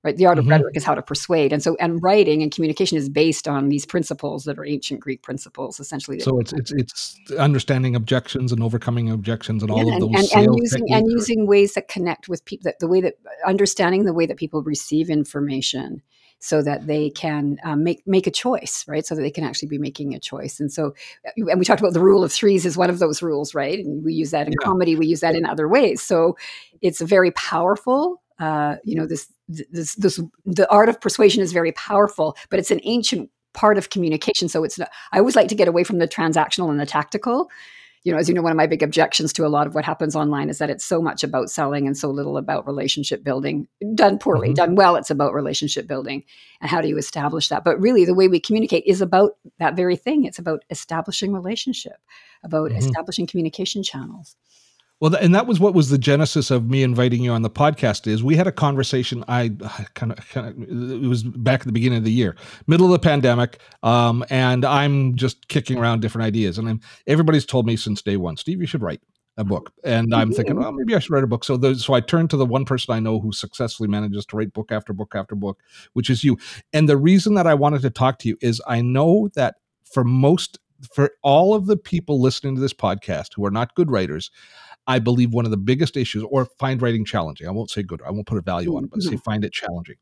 Right, the art of mm-hmm. rhetoric is how to persuade, and so and writing and communication is based on these principles that are ancient Greek principles, essentially. So it's it's it's understanding objections and overcoming objections and yeah, all of those and, and using techniques. and using ways that connect with people. That the way that understanding the way that people receive information so that they can um, make make a choice, right? So that they can actually be making a choice. And so, uh, and we talked about the rule of threes is one of those rules, right? And we use that in yeah. comedy, we use that in other ways. So it's a very powerful. Uh, you know, this this this the art of persuasion is very powerful, but it's an ancient part of communication. So it's not, I always like to get away from the transactional and the tactical you know, as you know, one of my big objections to a lot of what happens online is that it's so much about selling and so little about relationship building. Done poorly, mm-hmm. done well, it's about relationship building and how do you establish that. But really, the way we communicate is about that very thing. It's about establishing relationship, about mm-hmm. establishing communication channels. Well, and that was what was the genesis of me inviting you on the podcast. Is we had a conversation. I kind of, it was back at the beginning of the year, middle of the pandemic, um, and I'm just kicking around different ideas. And I'm, everybody's told me since day one, Steve, you should write a book. And I'm thinking, well, maybe I should write a book. So, so I turned to the one person I know who successfully manages to write book after book after book, which is you. And the reason that I wanted to talk to you is I know that for most, for all of the people listening to this podcast who are not good writers I believe one of the biggest issues, or find writing challenging. I won't say good. I won't put a value on it, but mm-hmm. say find it challenging.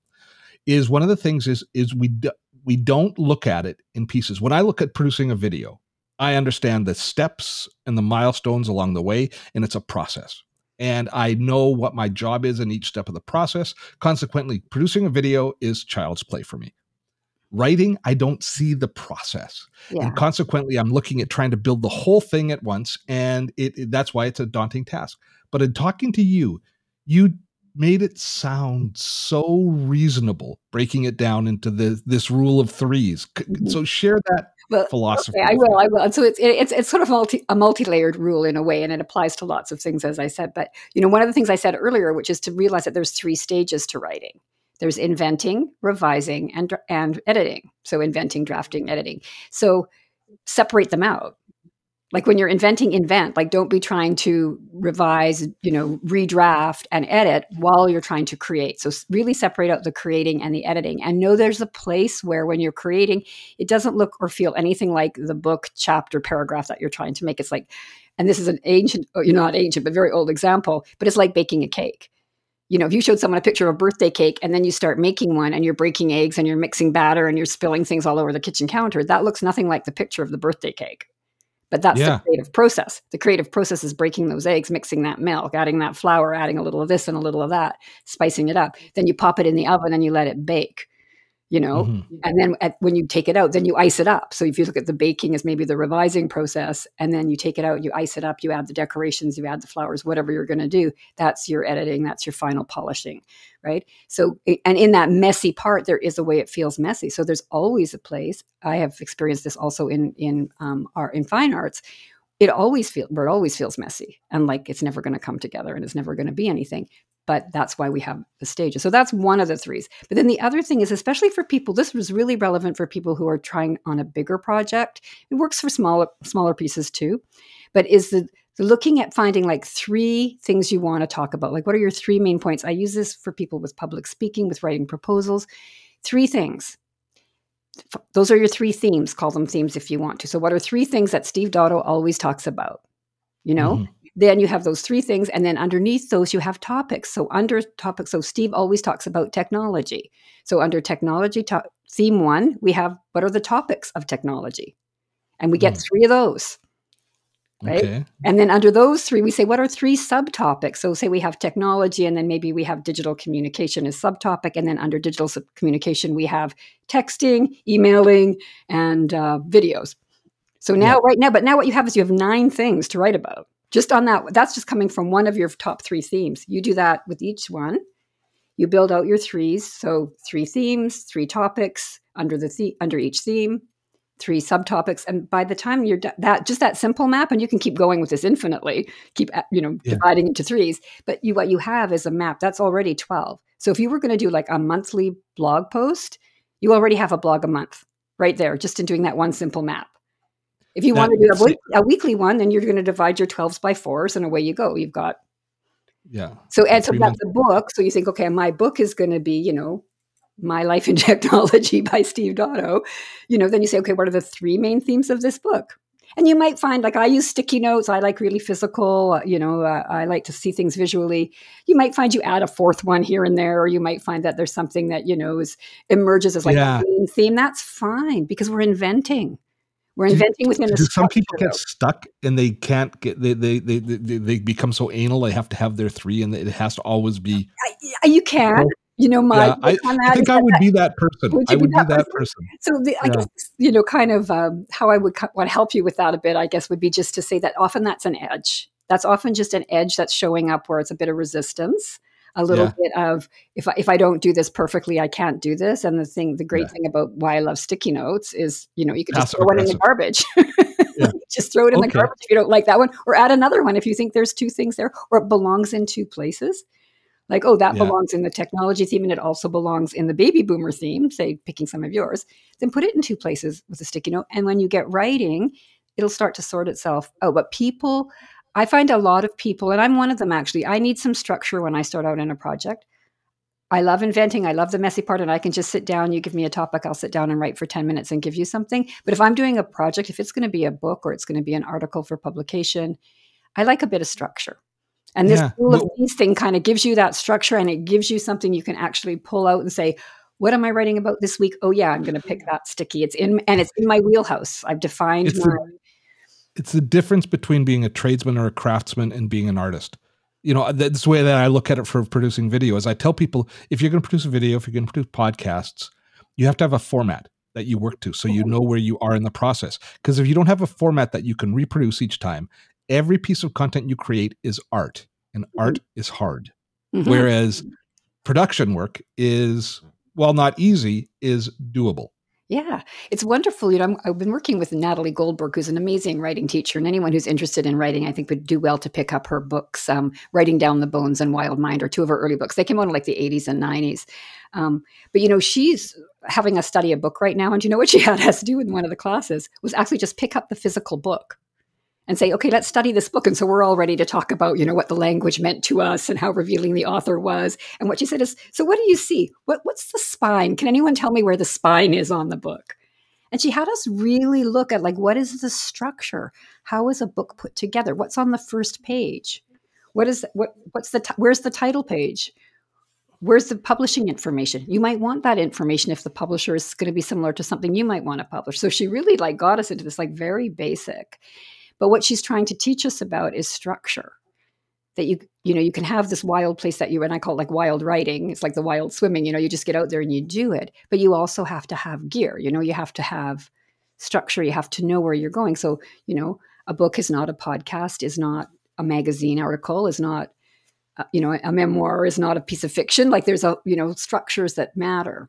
Is one of the things is is we do, we don't look at it in pieces. When I look at producing a video, I understand the steps and the milestones along the way, and it's a process. and I know what my job is in each step of the process. Consequently, producing a video is child's play for me. Writing, I don't see the process. Yeah. And consequently, I'm looking at trying to build the whole thing at once. And it, it- that's why it's a daunting task. But in talking to you, you made it sound so reasonable, breaking it down into the, this rule of threes. Mhm. So share that Well, philosophy. Okay, I will. I will. So it's it's it's sort of multi, a multi-layered rule in a way, and it applies to lots of things, as I said. But you know, one of the things I said earlier, which is to realize that there's three stages to writing. There's inventing, revising, and and editing. So inventing, drafting, editing. So separate them out. Like when you're inventing, invent. Like don't be trying to revise, you know, redraft and edit while you're trying to create. So really separate out the creating and the editing, and know there's a place where when you're creating it doesn't look or feel anything like the book chapter paragraph that you're trying to make it's like and this is an ancient oh, you're not ancient but very old example but it's like baking a cake you know if you showed someone a picture of a birthday cake and then you start making one and you're breaking eggs and you're mixing batter and you're spilling things all over the kitchen counter that looks nothing like the picture of the birthday cake. But that's Yeah. the creative process. The creative process is breaking those eggs mixing that milk adding that flour adding a little of this and a little of that spicing it up. Then you pop it in the oven and you let it bake you know Mhm. and then at, when you take it out then you ice it up. So if you look at the baking as maybe the revising process and then you take it out you ice it up you add the decorations you add the flowers whatever you're going to do that's your editing that's your final polishing right? So and in that messy part there is a way it feels messy. So there's always a place i have experienced this also in in um, art in fine arts it always feels where it always feels messy and like it's never going to come together and it's never going to be anything but that's why we have the stages. So that's one of the threes. But then the other thing is especially for people this was really relevant for people who are trying on a bigger project. It works for smaller smaller pieces too. But is the looking at finding like three things you want to talk about like what are your three main points? I use this for people with public speaking with writing proposals. Three things. Those are your three themes. Call them themes if you want to. So what are three things that steve dotto always talks about? You know? Mhm. Then you have those three things and then underneath those you have topics so under topics so steve always talks about technology so under technology to- theme one we have what are the topics of technology and we get Mm. three of those right? Okay. and then under those three we say what are three subtopics so say we have technology and then maybe we have digital communication as subtopic and then under digital sub- communication we have texting emailing and uh, videos so now Yeah. right now but now what you have is you have nine things to write about just on that that's just coming from one of your top three themes. You do that with each one. You build out your threes. So three themes three topics under the, the under each theme three subtopics. And by the time you're do- that just that simple map and you can keep going with this infinitely keep uh, you know Yeah. dividing into threes. But you what you have is a map. That's already 12 so if you were going to do like a monthly blog post you already have a blog a month right there just in doing that one simple map if you want to do a, week, a weekly one then you're going to divide your 12s by fours and away you go you've got Yeah. so and so that's a book. So you think, okay, my book is going to be, you know, My Life in Technology by Steve Dotto. You know, then you say, okay, what are the three main themes of this book? And you might find, like, I use sticky notes. I like really physical. uh, You know, uh, I like to see things visually. You might find you add a fourth one here and there, or you might find that there's something that you know is emerges as like Yeah. a theme. That's fine because we're inventing. We're inventing within a Do some people get stuck and they can't get they they, they they they become so anal they have to have their three and it has to always be. I- you can. Well, You know, my yeah, I, I think I that would be that person. Would I you be would be that that person? person. So the, I guess you know, kind of um, how I would co- want to help you with that a bit. I guess would be just to say that often that's an edge. That's often just an edge that's showing up where it's a bit of resistance, a little Yeah. bit of if I, if I don't do this perfectly, I can't do this. And the thing, the great Yeah. thing about why I love sticky notes is you know you can just throw one in the garbage. Yeah. just throw it in the garbage if you don't like that one, or add another one if you think there's two things there, or it belongs in two places like oh that belongs in the technology theme and it also belongs in the baby boomer theme say picking some of yours then put it in two places with a sticky note and when you get writing it'll start to sort itself out but people i find a lot of people and i'm one of them actually i need some structure when i start out in a project i love inventing i love the messy part and i can just sit down you give me a topic i'll sit down and write for 10 minutes and give you something but if i'm doing a project if it's going to be a book or it's going to be an article for publication i like a bit of structure and this Yeah. rule of these thing kind of gives you that structure and it gives you something you can actually pull out and say, what am I writing about this week? Oh yeah, I'm going to pick that sticky. It's in and it's in my wheelhouse. I've defined It's my the, it's the difference between being a tradesman or a craftsman and being an artist. you know that's the way that i look at it for producing video is i tell people if you're going to produce a video if you're going to produce podcasts you have to have a format that you work to so you know where you are in the process because if you don't have a format that you can reproduce each time every piece of content you create is art and mm-hmm. art is hard mm-hmm. whereas production work is while not easy is doable yeah, it's wonderful. You know, i have been working with Natalie Goldberg, who's an amazing writing teacher, and anyone who's interested in writing, I think, would do well to pick up her books. Um, Writing Down the Bones and Wild Mind are two of her early books. They came out in like the 80s and 90s. Um, but you know, she's having us study a book right now, and you know what she had us do in one of the classes was actually just pick up the physical book and say, okay, let's study this book. And so we're all ready to talk about, you know, what the language meant to us and how revealing the author was. And what she said is, so what do you see? What, what's the spine? Can anyone tell me where the spine is on the book? And she had us really look at like, what is the structure? How is a book put together? What's on the first page? What is what? What's the where's the title page? Where's the publishing information? You might want that information if the publisher is going to be similar to something you might want to publish. So she really like got us into this like very basic. But what she's trying to teach us about is structure. That you you know you can have this wild place that you and I call it like wild writing. It's like the wild swimming. You know, you just get out there and you do it. But you also have to have gear. You know, you have to have structure. You have to know where you're going. So you know, a book is not a podcast. Is not a magazine article. Is not uh, you know a memoir. Is not a piece of fiction. Like there's a you know structures that matter.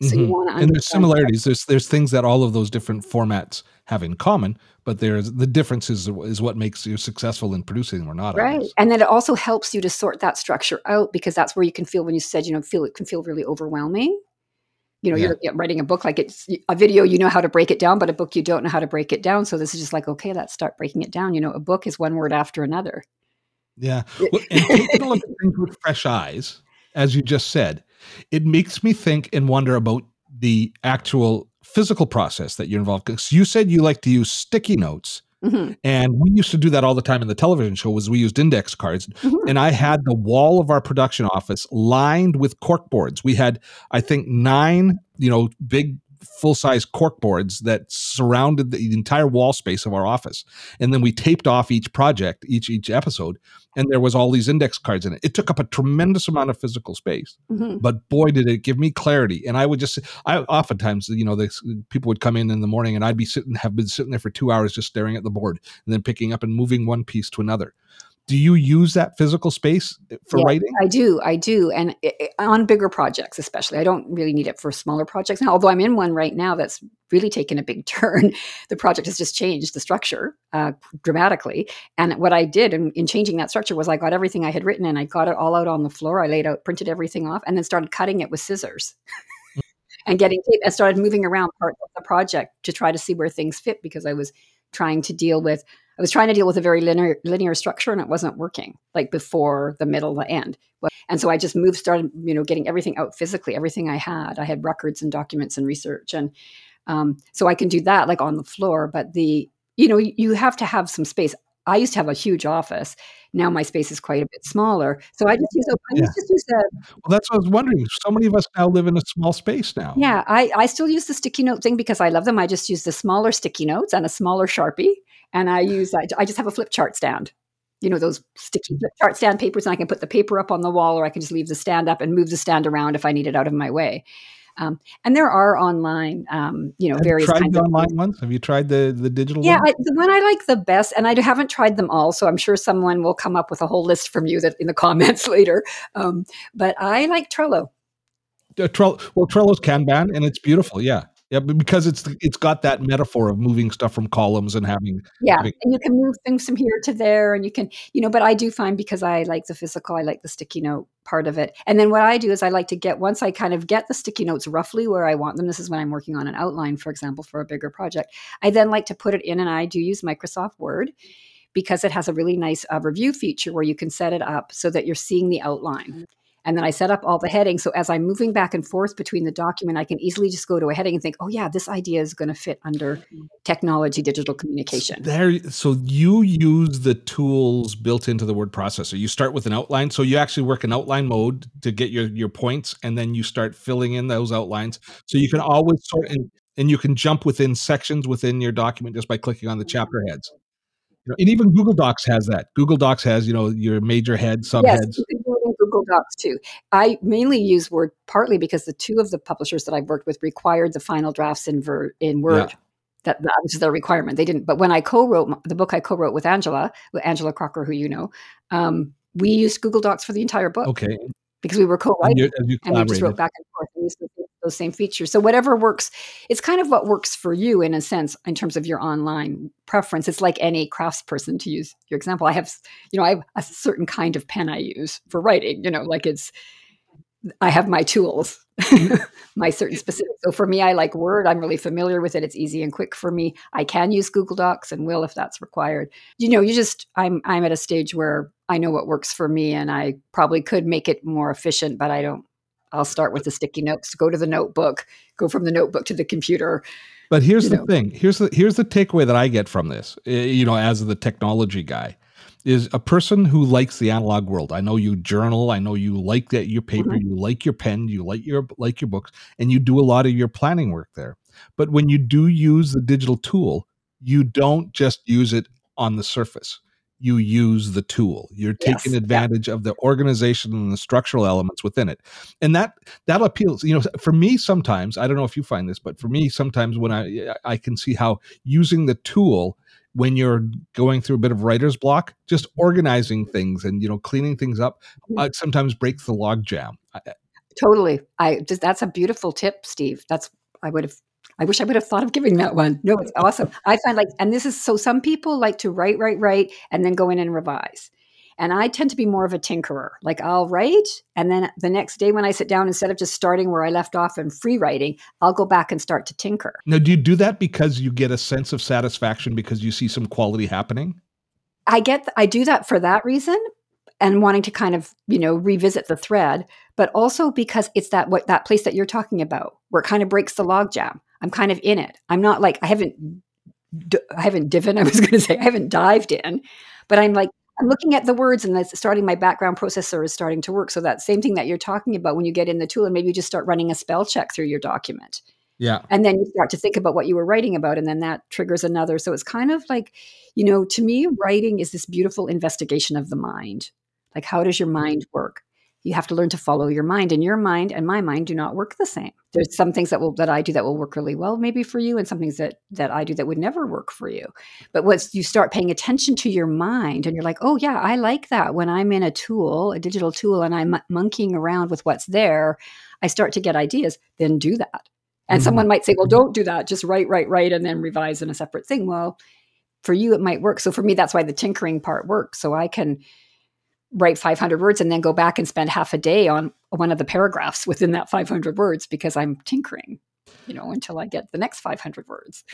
So mm-hmm. you want to and there's similarities. That. There's there's things that all of those different formats have in common, but there's the difference is, what makes you successful in producing them or not. Right, and then it also helps you to sort that structure out because that's where you can feel when you said you know feel it can feel really overwhelming. You know, yeah. you're writing a book like it's a video, you know how to break it down, but a book you don't know how to break it down. So this is just like okay, let's start breaking it down. You know, a book is one word after another. Yeah, well, and taking a look at things with fresh eyes, as you just said, it makes me think and wonder about the actual physical process that you're involved because you said you like to use sticky notes mm-hmm. and we used to do that all the time in the television show was we used index cards mm-hmm. and i had the wall of our production office lined with cork boards we had i think nine you know big full size cork boards that surrounded the entire wall space of our office. And then we taped off each project, each each episode, and there was all these index cards in it. It took up a tremendous amount of physical space, mm-hmm. but boy, did it give me clarity. And I would just, I oftentimes, you know, the people would come in in the morning, and I'd be sitting, have been sitting there for two hours just staring at the board, and then picking up and moving one piece to another do you use that physical space for yeah, writing? I do, I do, and it, on bigger projects, especially. I don't really need it for smaller projects now. Although I'm in one right now that's really taken a big turn. The project has just changed the structure uh, dramatically. And what I did in, in, changing that structure was I got everything I had written and I got it all out on the floor. I laid out, printed everything off, and then started cutting it with scissors. and getting tape and started moving around parts of the project to try to see where things fit because I was trying to deal with I was trying to deal with a very linear linear structure and it wasn't working like before the middle the end. And so I just moved started you know getting everything out physically everything I had. I had records and documents and research and um, so I can do that like on the floor but the you know you have to have some space. I used to have a huge office. Now my space is quite a bit smaller. So I just use I yeah. just use a Well that's what I was wondering. So many of us now live in a small space now. Yeah, I, I still use the sticky note thing because I love them. I just use the smaller sticky notes and a smaller Sharpie and I use I just have a flip chart stand. You know those sticky flip chart stand papers, and I can put the paper up on the wall, or I can just leave the stand up and move the stand around if I need it out of my way. Um, and there are online, um, you know, have various tried the online ones. Have you tried the the digital? Yeah, I, the one I like the best, and I haven't tried them all, so I'm sure someone will come up with a whole list from you that in the comments later. Um, but I like Trello. Uh, Trello, well, Trello's Kanban, and it's beautiful. Yeah, yeah, but because it's it's got that metaphor of moving stuff from columns and having yeah, having, and you can move things from here to there, and you can you know. But I do find because I like the physical, I like the sticky note part of it. And then what I do is I like to get once I kind of get the sticky notes roughly where I want them. This is when I'm working on an outline, for example, for a bigger project. I then like to put it in, and I do use Microsoft Word because it has a really nice uh, review feature where you can set it up so that you're seeing the outline. And then I set up all the headings. So as I'm moving back and forth between the document, I can easily just go to a heading and think, oh, yeah, this idea is going to fit under technology, digital communication. There, so you use the tools built into the word processor. You start with an outline. So you actually work in outline mode to get your, your points, and then you start filling in those outlines. So you can always sort and, and you can jump within sections within your document just by clicking on the chapter heads. And even Google Docs has that. Google Docs has, you know, your major head, subheads. Yes, you can do it in Google Docs too. I mainly use Word partly because the two of the publishers that I've worked with required the final drafts in, ver- in Word. Yeah. That, that was their requirement. They didn't. But when I co-wrote the book, I co-wrote with Angela, with Angela Crocker, who you know, um, we used Google Docs for the entire book Okay. Because we were co-writing and you and we just wrote back and forth and used those, those same features. So whatever works, it's kind of what works for you in a sense in terms of your online preference. It's like any craftsperson to use your example. I have, you know, I have a certain kind of pen I use for writing. You know, like it's I have my tools, my certain specific. So for me, I like Word. I'm really familiar with it. It's easy and quick for me. I can use Google Docs and will if that's required. You know, you just I'm I'm at a stage where I know what works for me, and I probably could make it more efficient, but I don't. I'll start with the sticky notes. Go to the notebook. Go from the notebook to the computer. But here's the know. thing. Here's the here's the takeaway that I get from this. eh, You know, as the technology guy, is a person who likes the analog world. I know you journal. I know you like that your paper. Mhm. You like your pen. You like your like your books, and you do a lot of your planning work there. But when you do use the digital tool, you don't just use it on the surface. You use the tool. You're Yes, taking yeah. advantage of the organization and the structural elements within it, and that that appeals. You know, for me, sometimes I don't know if you find this, but for me, sometimes when I I can see how using the tool when you're going through a bit of writer's block, just organizing things and you know cleaning things up, Mhm. uh, sometimes breaks the log jam. I- I- Totally. I just that's a beautiful tip, Steve. That's I would have I wish I would have thought of giving that one. No, it's awesome. I find like and this is so some people like to write, write, write, and then go in and revise. And I tend to be more of a tinkerer. Like I'll write, and then the next day when I sit down, instead of just starting where I left off and free writing, I'll go back and start to tinker. Now, do you do that because you get a sense of satisfaction because you see some quality happening? I get I do that for that reason and wanting to kind of, you know, revisit the thread, but also because it's that what that place that you're talking about where it kind of breaks the logjam. I'm kind of in it. I'm not like I haven't i haven't divin, I was going to say I haven't dived in, but I'm like I'm looking at the words and that's starting my background processor is starting to work. So that same thing that you're talking about when you get in the tool and maybe you just start running a spell check through your document. Yeah. and then you start to think about what you were writing about and then that triggers another. So it's kind of like you know to me writing is this beautiful investigation of the mind. Like how does your mm-hmm. mind work you have to learn to follow your mind and your mind and my mind do not work the same there's some things that will that i do that will work really well maybe for you and some things that that i do that would never work for you but once you start paying attention to your mind and you're like oh yeah i like that when i'm in a tool a digital tool and i'm monkeying around with what's there i start to get ideas then do that and Mhm. someone might say, well, don't do that. Just write, write, write, and then revise in a separate thing. Well, for you, it might work. So for me, that's why the tinkering part works. So I can write 500 words and then go back and spend half a day on one of the paragraphs within that 500 words because I'm tinkering, you know, until I get the next 500 words.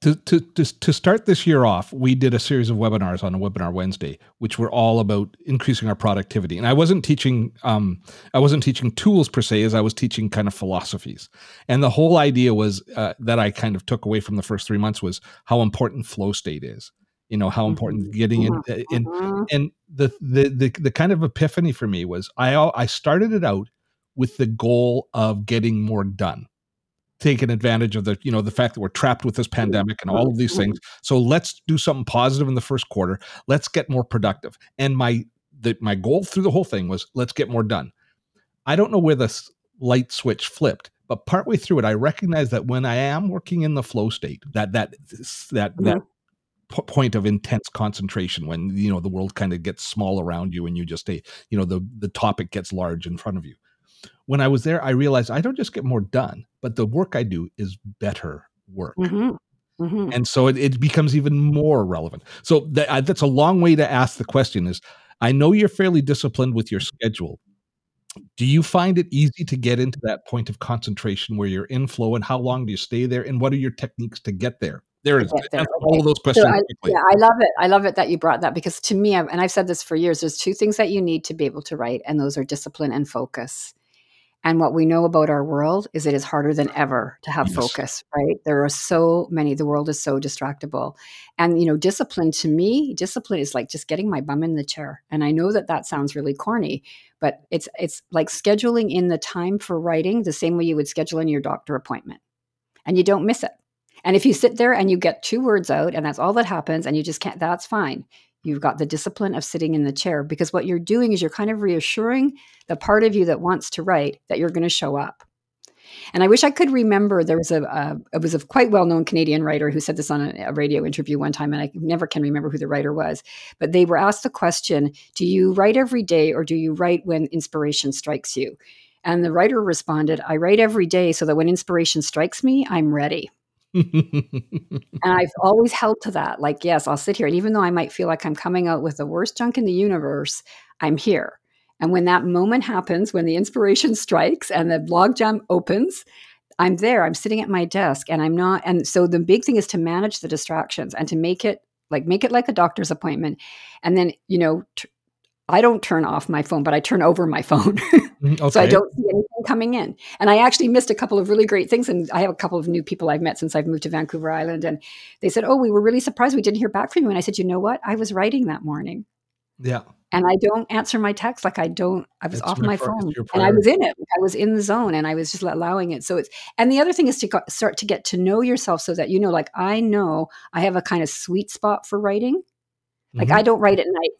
to, to, to, to start this year off, we did a series of webinars on a webinar Wednesday, which were all about increasing our productivity. And I wasn't teaching, um, I wasn't teaching tools per se, as I was teaching kind of philosophies. And the whole idea was uh, that I kind of took away from the first three months was how important flow state is. You know how mm-hmm. important getting in, mm-hmm. eh, in Mhm. and the, the the the kind of epiphany for me was I I started it out with the goal of getting more done, taking advantage of the you know the fact that we're trapped with this mm-hmm. pandemic and all of these things. So let's do something positive in the first quarter. Let's get more productive. And my the my goal through the whole thing was let's get more done. I don't know where the s- light switch flipped, but partway through it, I recognized that when I am working in the flow state, that that that that po- point of intense concentration when you know the world kind of gets small around you and you just stay you know the the topic gets large in front of you. When i was there i realized i don't just get more done but the work i do is better work. Mhm. Mhm. and so it, it becomes even more relevant. So that, I, that's a long way to ask the question is i know you're fairly disciplined with your schedule. Do you find it easy to get into that point of concentration where you're in flow and how long do you stay there and what are your techniques to get there there it is there, all of those So questions I, yeah, I love it. I love it that you brought that because to me, I've, and I've said this for years, there's two things that you need to be able to write, and those are discipline and focus. And what we know about our world is it is harder than ever to have Yes. focus, right? There are so many, the world is so distractible. And, you know, discipline to me, discipline is like just getting my bum in the chair. And I know that that sounds really corny, but it's, it's like scheduling in the time for writing the same way you would schedule in your doctor appointment and you don't miss it. And if you sit there and you get two words out and that's all that happens and you just can't, that's fine. You've got the discipline of sitting in the chair because what you're doing is you're kind of reassuring the part of you that wants to write that you're going to show up. And I wish I could remember there was a, it was a quite well known Canadian writer who said this on a, a, radio interview one time, and I never can remember who the writer was. But they were asked the question: Do you write every day, or do you write when inspiration strikes you? And the writer responded, I write every day so that when inspiration strikes me, I'm ready. And I've always held to that. Like, yes, I'll sit here. And even though I might feel like I'm coming out with the worst junk in the universe, I'm here. And when that moment happens, when the inspiration strikes and the logjam opens, I'm there. I'm sitting at my desk and I'm not. And so the big thing is to manage the distractions and to make it like make it like a doctor's appointment. And then, you know, t- I don't turn off my phone, but I turn over my phone. okay. Mm, so I don't see anything coming in. And I actually missed a couple of really great things. And I have a couple of new people I've met since I've moved to Vancouver Island. And they said, Oh, we were really surprised we didn't hear back from you. And I said, You know what? I was writing that morning. Yeah and I don't answer my text like I don't. I was it's off my phone, and I was in it. I was in the zone, and I was just allowing it. So it's. And the other thing is to go, start to get to know yourself, so that you know, like I know I have a kind of sweet spot for writing. Like mm-hmm. I don't write at night,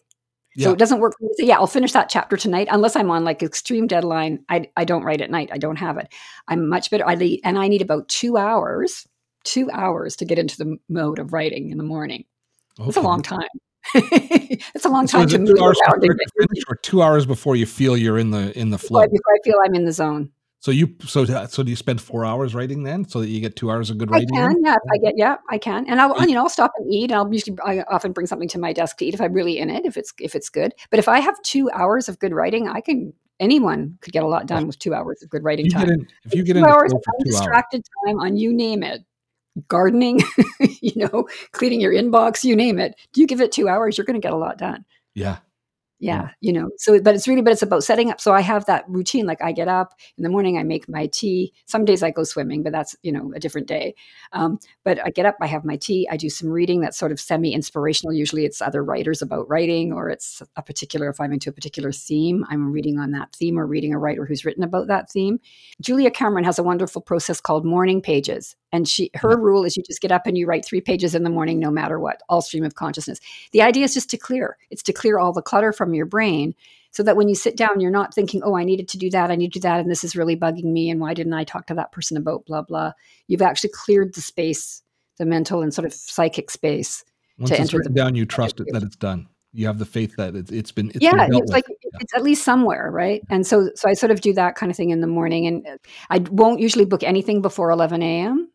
yeah. so it doesn't work for me to say, "Yeah, I'll finish that chapter tonight," unless I'm on like extreme deadline. I I don't write at night. I don't have it. I'm much better. I lead, and I need about two hours, two hours to get into the mode of writing in the morning. Okay. It's a long time. it's a long time so to move around. Finish, or two hours before you feel you're in the in the flow. Before I feel I'm in the zone. So you so so do you spend four hours writing then, so that you get two hours of good writing? I can, yeah. I get, yeah, I can, and I'll you know I'll stop and eat. And I'll usually I often bring something to my desk to eat if I'm really in it, if it's if it's good. But if I have two hours of good writing, I can. Anyone could get a lot done with two hours of good writing time. In, if you get two hours of undistracted time on you name it, gardening, you know, cleaning your inbox, you name it. Do you give it two hours, you're going to get a lot done. Yeah yeah, you know so but it's really but it's about setting up. So i have that routine like i get up in the morning i make my tea. Some days i go swimming but that's you know a different day. Um, but i get up i have my tea i do some reading that's sort of semi inspirational usually it's other writers about writing or it's a particular if i'm into a particular theme i'm reading on that theme or reading a writer who's written about that theme. Julia cameron has a wonderful process called morning pages. And she her rule is you just get up and you write three pages in the morning no matter what all stream of consciousness. The idea is just to clear. It's to clear all the clutter from your brain so that when you sit down you're not thinking oh i needed to do that i need to do that and this is really bugging me and why didn't i talk to that person about blah blah. You've actually cleared the space the mental and sort of psychic space Once to enter the down you trust it that it's done. You have the faith that it's, it's been it's yeah been it's like yeah. it's at least somewhere right? And so so i sort of do that kind of thing in the morning and i won't usually book anything before 11 a.m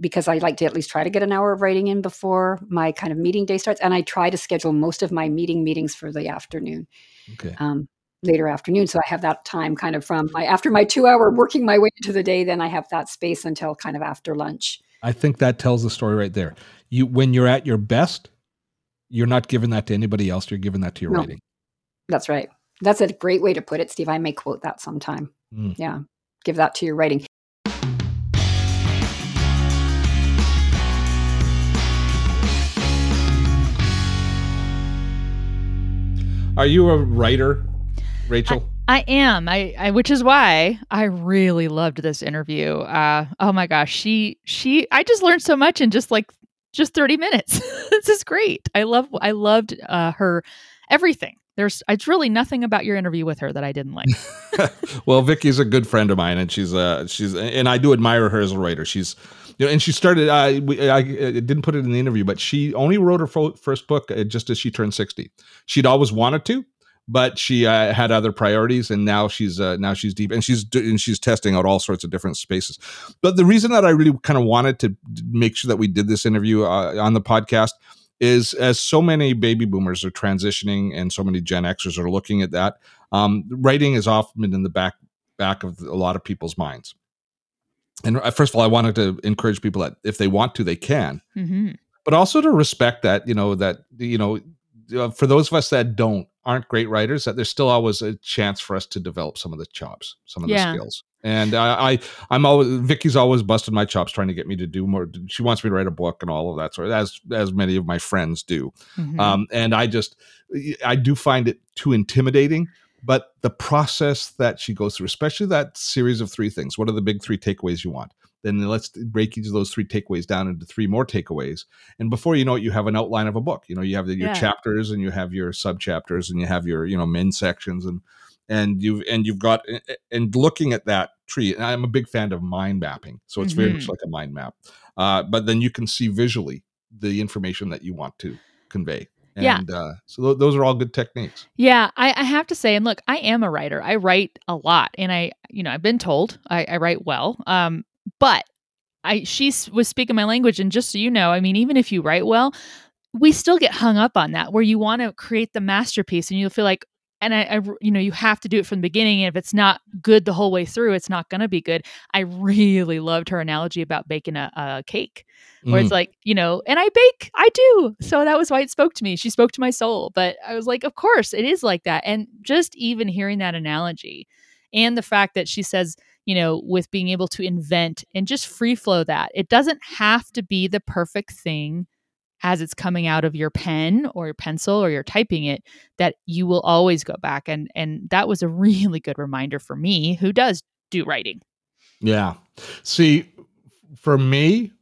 because I like to at least try to get an hour of writing in before my kind of meeting day starts. And I try to schedule most of my meeting meetings for the afternoon, okay. um, later afternoon. So I have that time kind of from my after my two hour working my way into the day. Then I have that space until kind of after lunch. I think that tells the story right there. You when you're at your best, you're not giving that to anybody else. You're giving that to your no, writing. That's right. That's a great way to put it, Steve. I may quote that sometime. Mm. Yeah. Give that to your writing. Are you a writer, Rachel? I, I am. I, I, which is why I really loved this interview. Uh, oh my gosh, she she I just learned so much in just like just 30 minutes. this is great. I love I loved uh, her everything. There's it's really nothing about your interview with her that I didn't like. well, Vicki's a good friend of mine and she's uh she's and I do admire her as a writer. She's you know, and she started. I, I, I didn't put it in the interview, but she only wrote her fo- first book uh, just as she turned sixty. She'd always wanted to, but she uh, had other priorities, and now she's uh, now she's deep, and she's and she's testing out all sorts of different spaces. But the reason that I really kind of wanted to make sure that we did this interview uh, on the podcast is as so many baby boomers are transitioning, and so many Gen Xers are looking at that. Um, writing is often in the back back of a lot of people's minds and uh, first of all, I wanted to encourage people that if they want to, they can, mm-hmm. but also to respect that you know that you know uh, for those of us that don't aren't great writers, that there's still always a chance for us to develop some of the chops, some of yeah. the skills. And I, I, I'm always Vicki's always busted my chops trying to get me to do more. She wants me to write a book and all of that sort of as as many of my friends do. Mm-hmm. Um, and I just I do find it too intimidating but the process that she goes through, especially that series of three things. What are the big three takeaways you want? then let's break each of those three takeaways down into three more takeaways and before you know it you have an outline of a book you know you have the, your Yeah. chapters and you have your sub chapters and you have your you know min sections and and you've and you've got and looking at that tree and i'm a big fan of mind mapping so it's very much Mhm. like a mind map uh, but then you can see visually the information that you want to convey Yeah. uh, so th- those are all good techniques Yeah, I, I have to say, and look, I am a writer. I write a lot, and I, you know, I've been told I, I write well. Um, but I she was speaking my language, and just so you know, I mean, even if you write well, we still get hung up on that, where you want to create the masterpiece, and you'll feel like, and I, I, you know, you have to do it from the beginning. And if it's not good the whole way through, it's not going to be good. I really loved her analogy about baking a, a cake where Mm. it's like, you know, and I bake, I do. So that was why it spoke to me. She spoke to my soul. But I was like, of course, it is like that. And just even hearing that analogy and the fact that she says, you know, with being able to invent and just free flow that, it doesn't have to be the perfect thing as it's coming out of your pen or your pencil or you're typing it that you will always go back and and that was a really good reminder for me who does do writing Yeah. See, for me,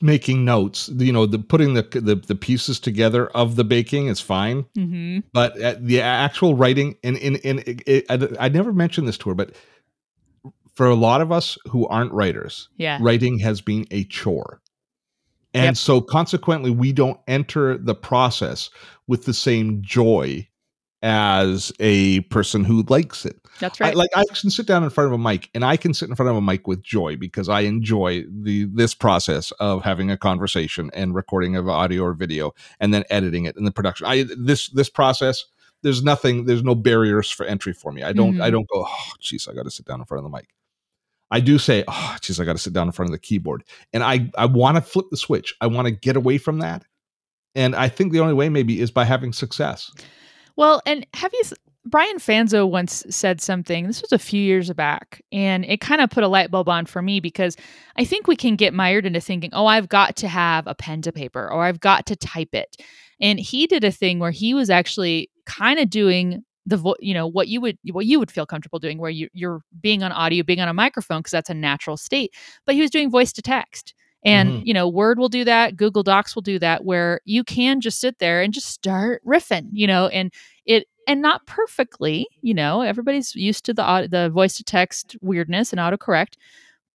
making notes, you know, the putting the the, the pieces together of the baking is fine, mm-hmm. but uh, the actual writing, and in in it, it, I, I never mentioned this to her, but for a lot of us who aren't writers, yeah writing has been a chore. And Yep. so consequently, we don't enter the process with the same joy as a person who likes it. that's I, right like I can sit down in front of a mic and I can sit in front of a mic with joy because I enjoy the this process of having a conversation and recording of audio or video and then editing it in the production. I this this process there's nothing there's no barriers for entry for me. I don't I Mhm. don't go oh jeez I got to sit down in front of the mic. I do say oh jeez I got to sit down in front of the keyboard and I I want to flip the switch. I want to get away from that. And I think the only way maybe is by having success. Well, and have you? Brian Fanzo once said something. This was a few years back, and it kind of put a light bulb on for me because I think we can get mired into thinking, "Oh, I've got to have a pen to paper, or I've got to type it." And he did a thing where he was actually kind of doing the vo- you know what you would what you would feel comfortable doing where you, you're being on audio being on a microphone because that's a natural state. But he was doing voice to text. And Mhm. you know word will do that google docs will do that where you can just sit there and just start riffing you know and it and not perfectly you know everybody's used to the the voice to text weirdness and autocorrect.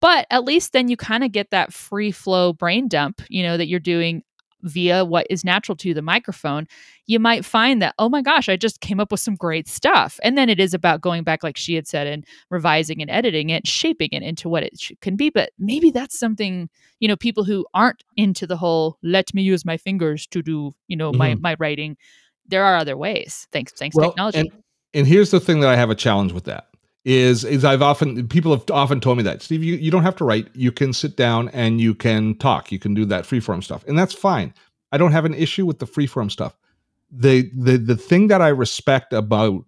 But at least then you kind of get that free flow brain dump you know that you're doing via what is natural to the microphone you might find that oh my gosh i just came up with some great stuff. And then it is about going back like she had said and revising and editing it shaping it into what it can be. But maybe that's something you know people who aren't into the whole let me use my fingers to do you know my mm-hmm. my writing there are other ways. Thanks thanks Well, technology. And, and here's the thing that I have a challenge with that is is I've often people have often told me that Steve you, you don't have to write. You can sit down and you can talk. You can do that freeform stuff. And that's fine. I don't have an issue with the freeform stuff. The the the thing that I respect about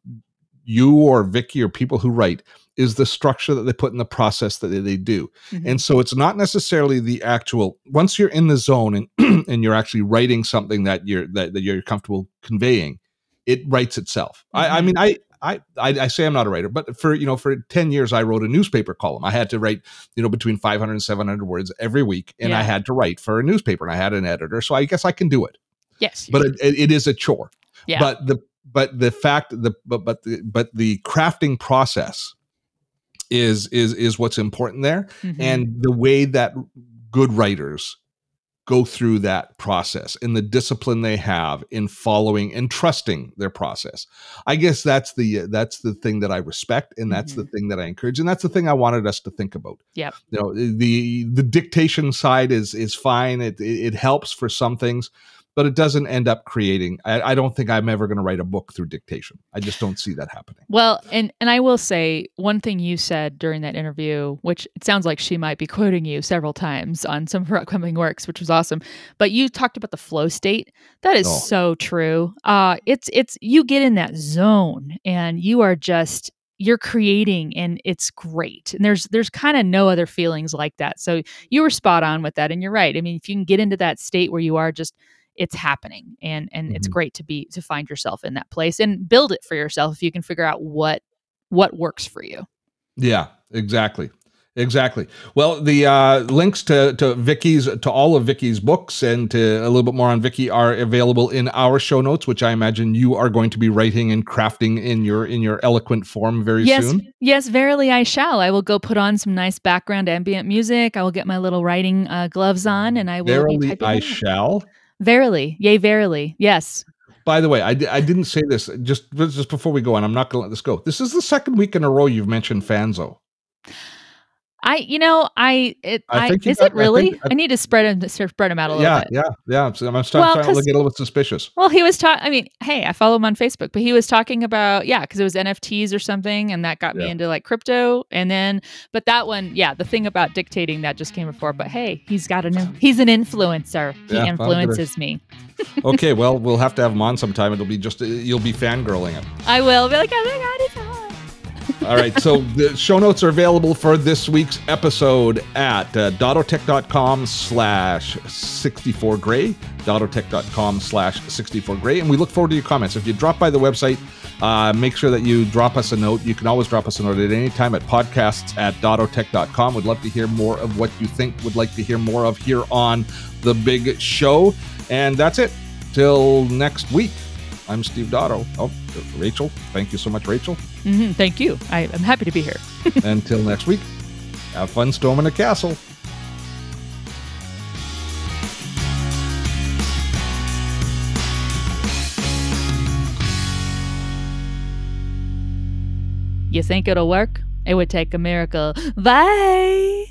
you or Vicki or people who write is the structure that they put in the process that they, they do. Mhm. and so it's not necessarily the actual once you're in the zone and and you're actually writing something that you're that, that you're comfortable conveying it writes itself. I, I Mhm. mean I, I i i say i'm not a writer but for you know for 10 years i wrote a newspaper column. I had to write you know between 500 and 700 words every week and i had to write for a newspaper and i had an editor so i guess i can do it. Yes but it, it, is a chore. Yeah. but the but the fact the but but the but the crafting process is is is what's important there Mhm. and the way that good writers go through that process and the discipline they have in following and trusting their process. I guess that's the uh, that's the thing that i respect and that's the mm-hmm. thing that i encourage and that's the thing i wanted us to think about. Yeah. you know the the dictation side is is fine. It it, it helps for some things but it doesn't end up creating i, I don't think i'm ever going to write a book through dictation i just don't see that happening Well, and and I will say one thing you said during that interview, which it sounds like she might be quoting you several times on some of her upcoming works, which was awesome. But you talked about the flow state. That is Oh. so true. Uh it's it's you get in that zone and you are just you're creating and it's great. And there's there's kind of no other feelings like that. So you were spot on with that and you're right. I mean, if you can get into that state where you are just it's happening and and it's Mhm. great to be to find yourself in that place and build it for yourself if you can figure out what what works for you Yeah, exactly. Exactly. Well, the uh, links to to Vicki's to all of Vicki's books and to a little bit more on Vicki are available in our show notes, which I imagine you are going to be writing and crafting in your in your eloquent form very yes, soon. Yes, verily I shall. I will go put on some nice background ambient music. I will get my little writing uh, gloves on, and I will. Verily I shall. Verily, yea, verily, yes. By the way, I, I didn't say this just just before we go on. I'm not going to let this go. This is the second week in a row you've mentioned Fanzo. I, you know, I, it, I I, is got- it really? I, think- I- need to spread him, spread him out a little Yeah, bit. yeah, yeah. I'm starting, Well, starting to get a little bit suspicious. Well, he was talking. I mean, hey, I follow him on Facebook, but he was talking about yeah, because it was NFTs or something, and that got me into like crypto. And then, but that one, yeah, the thing about dictating that just came before. But hey, he's got an he's an influencer. He Yeah, influences me. Okay, well, we'll have to have him on sometime. It'll be just uh, you'll be fangirling him. I will be like, oh my god. All right, so the show notes are available for this week's episode at uh, dottotech.com slash 64gray, dottotech.com slash 64gray, and we look forward to your comments. If you drop by the website, uh, make sure that you drop us a note. You can always drop us a note at any time at podcasts at dottotech.com. We'd love to hear more of what you think, would like to hear more of here on The Big Show. And that's it. Till next week. I'm Steve Dotto. Oh, Rachel. Thank you so much, Rachel. Hmm thank you. I, I'm happy to be here. Until next week, have fun storming the castle. You think it'll work? It would take a miracle. Bye.